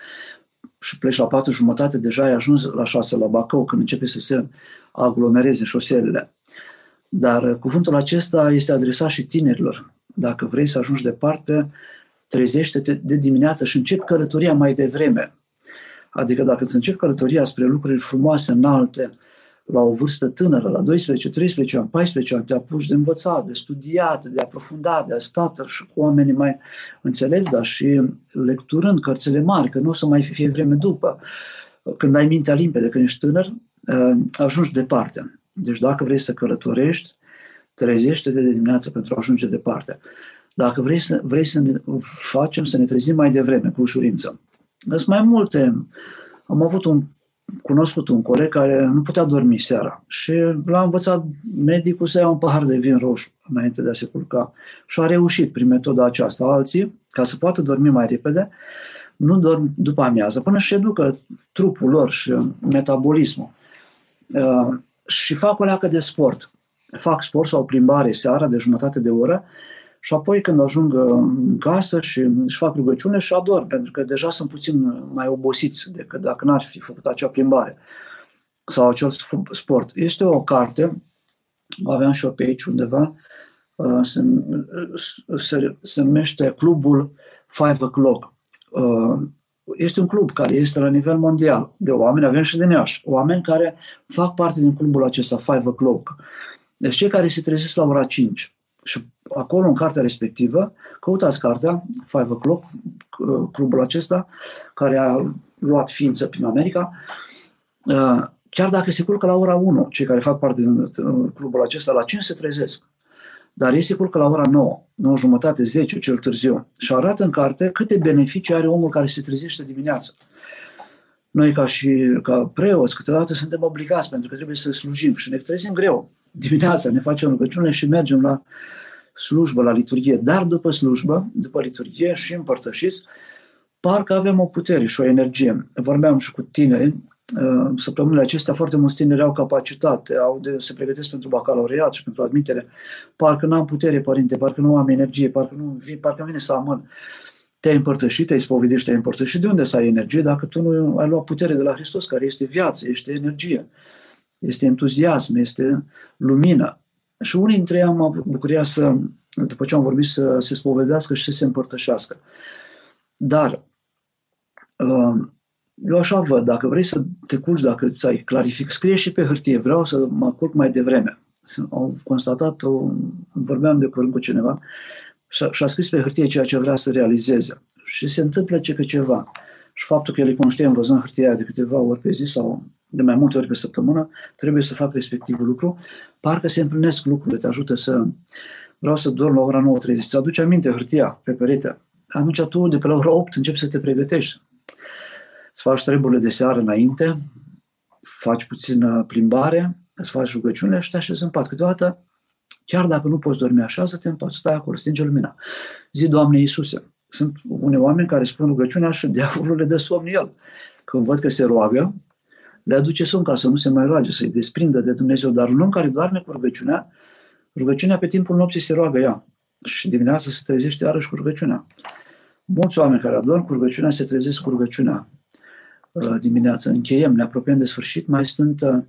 și pleci la patru jumătate, deja ai ajuns la șase la Bacău, când începe să se aglomereze șoselele. Dar cuvântul acesta este adresat și tinerilor. Dacă vrei să ajungi departe, trezește-te de dimineață și încep călătoria mai devreme. Adică dacă îți încep călătoria spre lucruri frumoase, înalte, la o vârstă tânără, la 12, 13 ani, 14 ani, te apuci de învățat, de studiat, de aprofundat, de a stat și cu oamenii mai înțelegi, dar și lecturând cărțile mari, că nu o să mai fie vreme după. Când ai mintea limpede, când ești tânăr, uh, ajungi departe. Deci dacă vrei să călătorești, trezește-te de dimineață pentru a ajunge departe. Dacă vrei să, vrei să ne facem să ne trezim mai devreme, cu ușurință. Sunt mai multe. Am avut un cunoscut un coleg care nu putea dormi seara și l-a învățat medicul să ia un pahar de vin roșu înainte de a se culca. Și a reușit prin metoda aceasta. Alții, ca să poată dormi mai repede, nu dorm după amiază, până și educă trupul lor și metabolismul. Uh, și fac o leacă de sport. Fac sport sau o plimbare seara de jumătate de oră și apoi când ajung în casă și își fac rugăciune și ador, pentru că deja sunt puțin mai obosiți decât dacă n-ar fi făcut acea plimbare sau acel sport. Este o carte, o aveam și eu pe aici undeva, uh, se, se, se numește Clubul Five O'Clock. Uh, este un club care este la nivel mondial de oameni, avem și de neași, oameni care fac parte din clubul acesta, Five O'Clock. Deci cei care se trezesc la ora 5 și acolo, în cartea respectivă, căutați cartea, Five O'Clock, uh, clubul acesta, care a luat ființă prin America, uh, chiar dacă se culcă la ora 1, cei care fac parte din uh, clubul acesta, la 5 se trezesc. Dar ei se culcă la ora 9, 9 jumătate, 10, cel târziu. Și arată în carte câte beneficii are omul care se trezește dimineața. Noi, ca și ca preoți, câteodată suntem obligați pentru că trebuie să slujim și ne trezim greu. Dimineața ne facem rugăciune și mergem la slujbă, la liturghie, dar după slujbă, după liturghie și împărtășiți, parcă avem o putere și o energie. Vorbeam și cu tineri, uh, săptămânile acestea foarte mulți tineri au capacitate, au de, se pregătesc pentru bacalaureat și pentru admitere. Parcă n-am putere, părinte, parcă nu am energie, parcă nu vin, parcă vine să amân. Te-ai împărtășit, te-ai spovedit și te-ai împărtășit. De unde să ai energie dacă tu nu ai luat putere de la Hristos, care este viață, este energie, este entuziasm, este lumină. Și unii dintre ei am avut bucuria să, după ce am vorbit, să se spovedească și să se împărtășească. Dar uh, eu așa văd, dacă vrei să te culci, dacă ți-ai clarific, scrie și pe hârtie, vreau să mă culc mai devreme. Au constatat, o, vorbeam de curând cu cineva, și a scris pe hârtie ceea ce vrea să realizeze. Și se întâmplă ce că ceva. Și faptul că el e conștient văzând hârtia de câteva ori pe zi sau de mai multe ori pe săptămână, trebuie să fac respectivul lucru, parcă se împlinesc lucrurile, te ajută să... Vreau să dorm la ora 9.30, ți aduce aminte hârtia pe perete. Atunci tu, de pe la ora 8, începi să te pregătești. Îți faci treburile de seară înainte, faci puțină plimbare, îți faci rugăciune și te așezi în pat. Câteodată, chiar dacă nu poți dormi așa, să te în pat, stai acolo, stinge lumina. Zi, Doamne Iisuse, sunt unii oameni care spun rugăciunea și diavolul le dă somn el. Când văd că se roagă, le aduce somn ca să nu se mai roage, să-i desprindă de Dumnezeu. Dar un om care doarme cu rugăciunea, rugăciunea pe timpul nopții se roagă ea și dimineața se trezește iarăși cu rugăciunea. Mulți oameni care adorm cu rugăciunea se trezesc cu rugăciunea uh, dimineața. Încheiem, ne apropiem de sfârșit, mai sunt... Uh,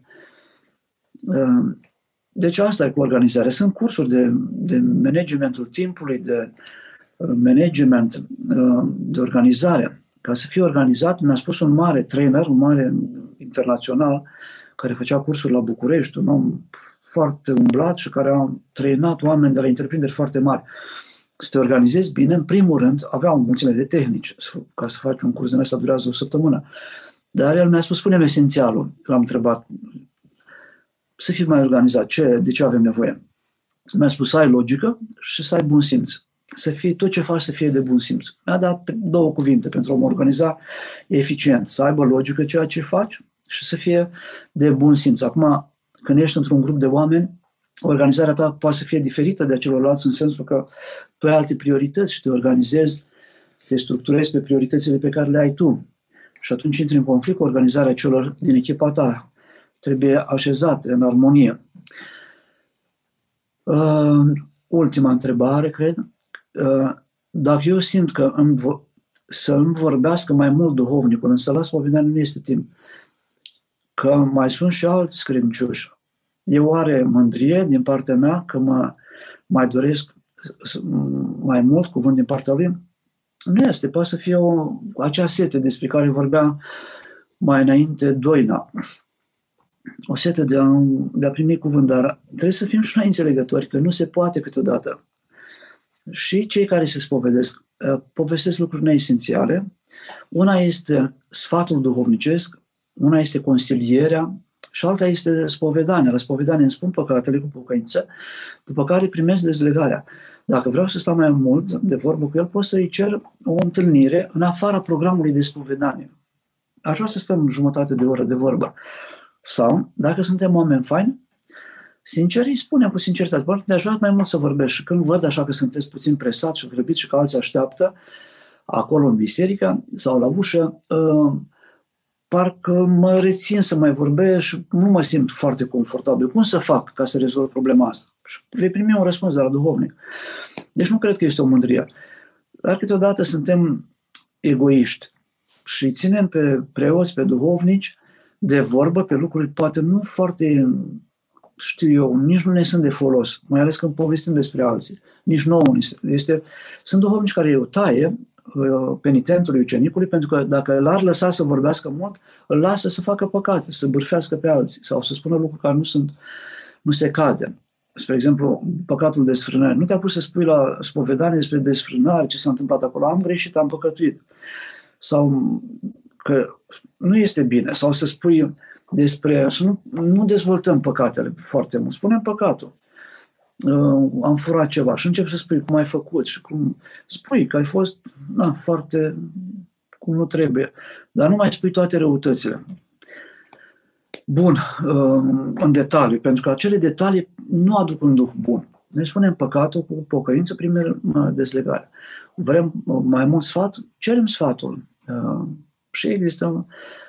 uh, deci asta e cu organizarea. Sunt cursuri de, de managementul timpului, de management, de organizare. Ca să fie organizat, mi-a spus un mare trainer, un mare internațional, care făcea cursuri la București, un om foarte umblat și care a trainat oameni de la întreprinderi foarte mari. Să te organizezi bine, în primul rând, avea o mulțime de tehnici. Ca să faci un curs de asta durează o săptămână. Dar el mi-a spus, spune-mi esențialul. L-am întrebat, să fii mai organizat, ce, de ce avem nevoie? Mi-a spus să ai logică și să ai bun simț. Să fie tot ce faci să fie de bun simț. Mi-a dat două cuvinte pentru a mă organiza eficient. Să aibă logică ceea ce faci și să fie de bun simț. Acum, când ești într-un grup de oameni, organizarea ta poate să fie diferită de celorlalți în sensul că tu ai alte priorități și te organizezi, te structurezi pe prioritățile pe care le ai tu. Și atunci intri în conflict cu organizarea celor din echipa ta. Trebuie așezate în armonie. Uh, ultima întrebare, cred. Uh, dacă eu simt că îmi vo- să îmi vorbească mai mult duhovnicul, însă la spovedanie nu este timp că mai sunt și alți credincioși. Eu oare mândrie din partea mea că mă mai doresc mai mult cuvânt din partea lui? Nu este, poate să fie o, acea sete despre care vorbea mai înainte Doina. O sete de a, de a primi cuvânt, dar trebuie să fim și noi înțelegători, că nu se poate câteodată. Și cei care se spovedesc, uh, povestesc lucruri neesențiale. Una este sfatul duhovnicesc, una este consilierea și alta este spovedania. La spovedanie îmi spun păcatele cu pocăință, după care primesc dezlegarea. Dacă vreau să stau mai mult de vorbă cu el, pot să-i cer o întâlnire în afara programului de spovedanie. Aș vrea să stăm jumătate de oră de vorbă. Sau, dacă suntem oameni faini, sincer îi spunem cu sinceritate, poate de vrea mai mult să vorbesc și când văd așa că sunteți puțin presat și grăbit și că alții așteaptă acolo în biserică sau la ușă, uh, parcă mă rețin să mai vorbesc și nu mă simt foarte confortabil. Cum să fac ca să rezolv problema asta? Și vei primi un răspuns de la duhovnic. Deci nu cred că este o mândrie. Dar câteodată suntem egoiști și ținem pe preoți, pe duhovnici, de vorbă pe lucruri poate nu foarte, știu eu, nici nu ne sunt de folos, mai ales când povestim despre alții. Nici nouă. Este, sunt duhovnici care o taie Uh, penitentului, ucenicului, pentru că dacă l-ar lăsa să vorbească mult, îl lasă să facă păcate, să bârfească pe alții sau să spună lucruri care nu sunt, nu se cade. Spre exemplu, păcatul de desfrânare. Nu te-a pus să spui la spovedanie despre desfrânare, ce s-a întâmplat acolo. Am greșit, am păcătuit. Sau că nu este bine. Sau să spui despre... Să nu, nu dezvoltăm păcatele foarte mult. Spunem păcatul uh, am furat ceva și începi să spui cum ai făcut și cum spui că ai fost na, foarte cum nu trebuie, dar nu mai spui toate răutățile. Bun, uh, în detaliu, pentru că acele detalii nu aduc un duh bun. Ne spunem păcatul cu pocăință, primele dezlegare. Vrem uh, mai mult sfat? Cerem sfatul. Uh, și există,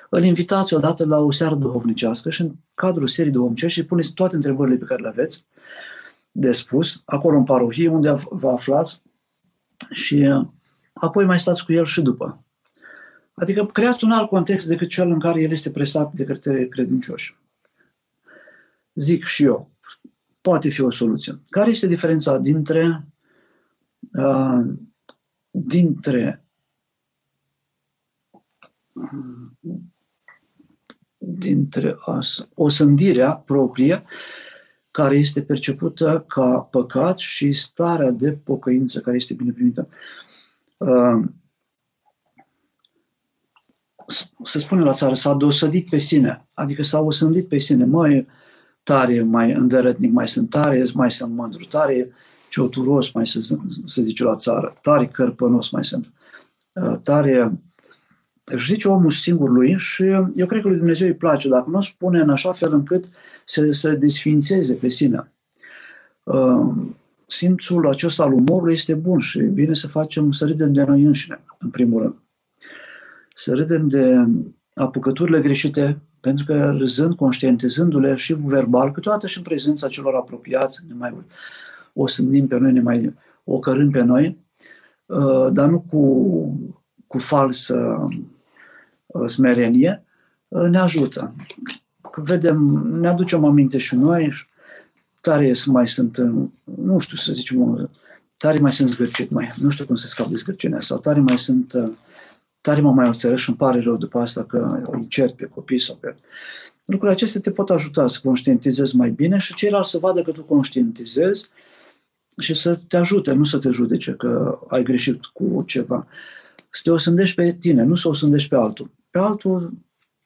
îl invitați odată la o seară duhovnicească și în cadrul serii duhovnicești și puneți toate întrebările pe care le aveți de spus, acolo în parohie, unde vă aflați și uh, apoi mai stați cu el și după. Adică creați un alt context decât cel în care el este presat de către credincioși. Zic și eu, poate fi o soluție. Care este diferența dintre uh, dintre dintre o sândirea proprie care este percepută ca păcat și starea de pocăință care este bine primită. Uh, să spunem la țară, s-a dosădit pe sine, adică s-a osândit pe sine, mai tare, mai îndărătnic, mai sunt tare, mai sunt mândru, tare cioturos, mai să, să zice la țară, tare cărpănos mai sunt, uh, tare își zice omul singur lui și eu cred că lui Dumnezeu îi place, dacă nu o spune în așa fel încât să se desfințeze pe sine. Uh, simțul acesta al umorului este bun și e bine să facem, să râdem de noi înșine, în primul rând. Să râdem de apucăturile greșite, pentru că râzând, conștientizându-le și verbal, câteodată și în prezența celor apropiați, ne mai o sândim pe noi, ne mai ocărâm pe noi, uh, dar nu cu, cu falsă uh, smerenie, uh, ne ajută. Vedem, ne aducem aminte și noi, tare mai sunt, nu știu să zicem, tare mai sunt zgârcit mai, nu știu cum să scap de zgârcinea, sau tare mai sunt, tare mă mai oțără și îmi pare rău după asta că îi cert pe copii sau pe... Lucrurile acestea te pot ajuta să conștientizezi mai bine și ceilalți să vadă că tu conștientizezi și să te ajute, nu să te judece că ai greșit cu ceva. Să te osândești pe tine, nu să o osândești pe altul. Pe altul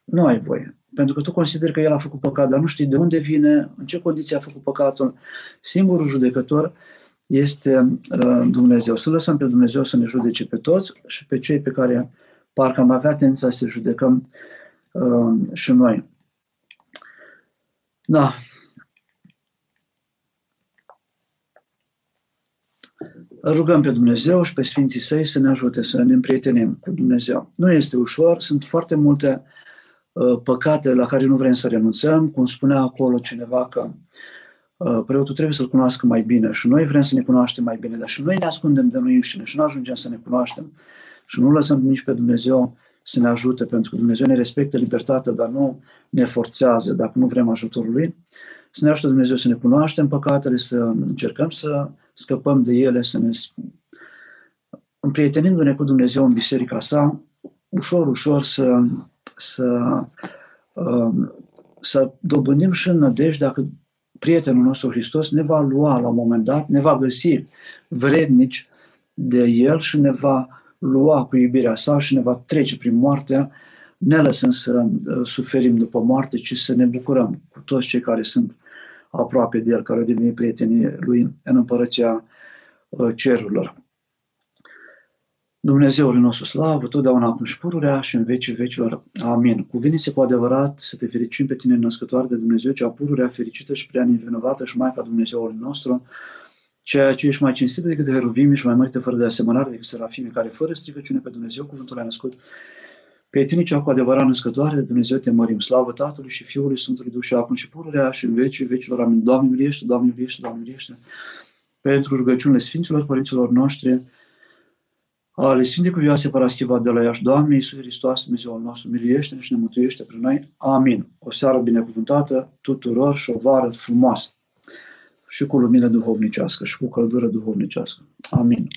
nu ai voie. Pentru că tu consideri că el a făcut păcat, dar nu știi de unde vine, în ce condiții a făcut păcatul. Singurul judecător este uh, Dumnezeu. Să lăsăm pe Dumnezeu să ne judece pe toți și pe cei pe care parcă am avea tendința să judecăm uh, și noi. Da. Rugăm pe Dumnezeu și pe Sfinții Săi să ne ajute să ne împrietenim cu Dumnezeu. Nu este ușor, sunt foarte multe uh, păcate la care nu vrem să renunțăm, cum spunea acolo cineva că uh, preotul trebuie să-L cunoască mai bine și noi vrem să ne cunoaștem mai bine, dar și noi ne ascundem de noi înșine și nu ajungem să ne cunoaștem și nu lăsăm nici pe Dumnezeu să ne ajute, pentru că Dumnezeu ne respectă libertatea, dar nu ne forțează dacă nu vrem ajutorul Lui. Să ne ajute Dumnezeu să ne cunoaștem păcatele, să încercăm să scăpăm de ele, să ne împrietenindu-ne cu Dumnezeu în biserica sa, ușor, ușor să, să, um, să dobândim și în nădejde dacă prietenul nostru Hristos ne va lua la un moment dat, ne va găsi vrednici de El și ne va lua cu iubirea sa și ne va trece prin moartea, ne lăsăm să uh, suferim după moarte, ci să ne bucurăm cu toți cei care sunt aproape de El, care au devenit prietenii Lui în împărăția uh, cerurilor. Dumnezeul nostru slavă, totdeauna acum și pururea și în vecii vecilor. Amin. Cuvine-se cu adevărat să te fericim pe tine, născătoare de Dumnezeu, cea pururea fericită și prea nevinovată și Maica Dumnezeului nostru, ceea ce ești mai cinstită decât heruvimi și mai mărită fără de asemănare decât serafimii care fără stricăciune pe Dumnezeu cuvântul a născut. Pe tine cea cu adevărat născătoare de Dumnezeu te mărim. Slavă Tatălui și Fiului Sfântului Duh și acum și pururea și în vecii vecilor. Amin. Doamne miliește, Doamne miliește, Doamne miliește. Pentru rugăciunile Sfinților Părinților noștri, ale Sfinte Cuvioase Paraschiva de la Iași, Doamne Iisus Hristos, Dumnezeul nostru, miliește și ne mântuiește prin noi. Amin. O seară binecuvântată tuturor și o vară frumoasă și cu lumină duhovnicească și cu căldură duhovnicească. Amin.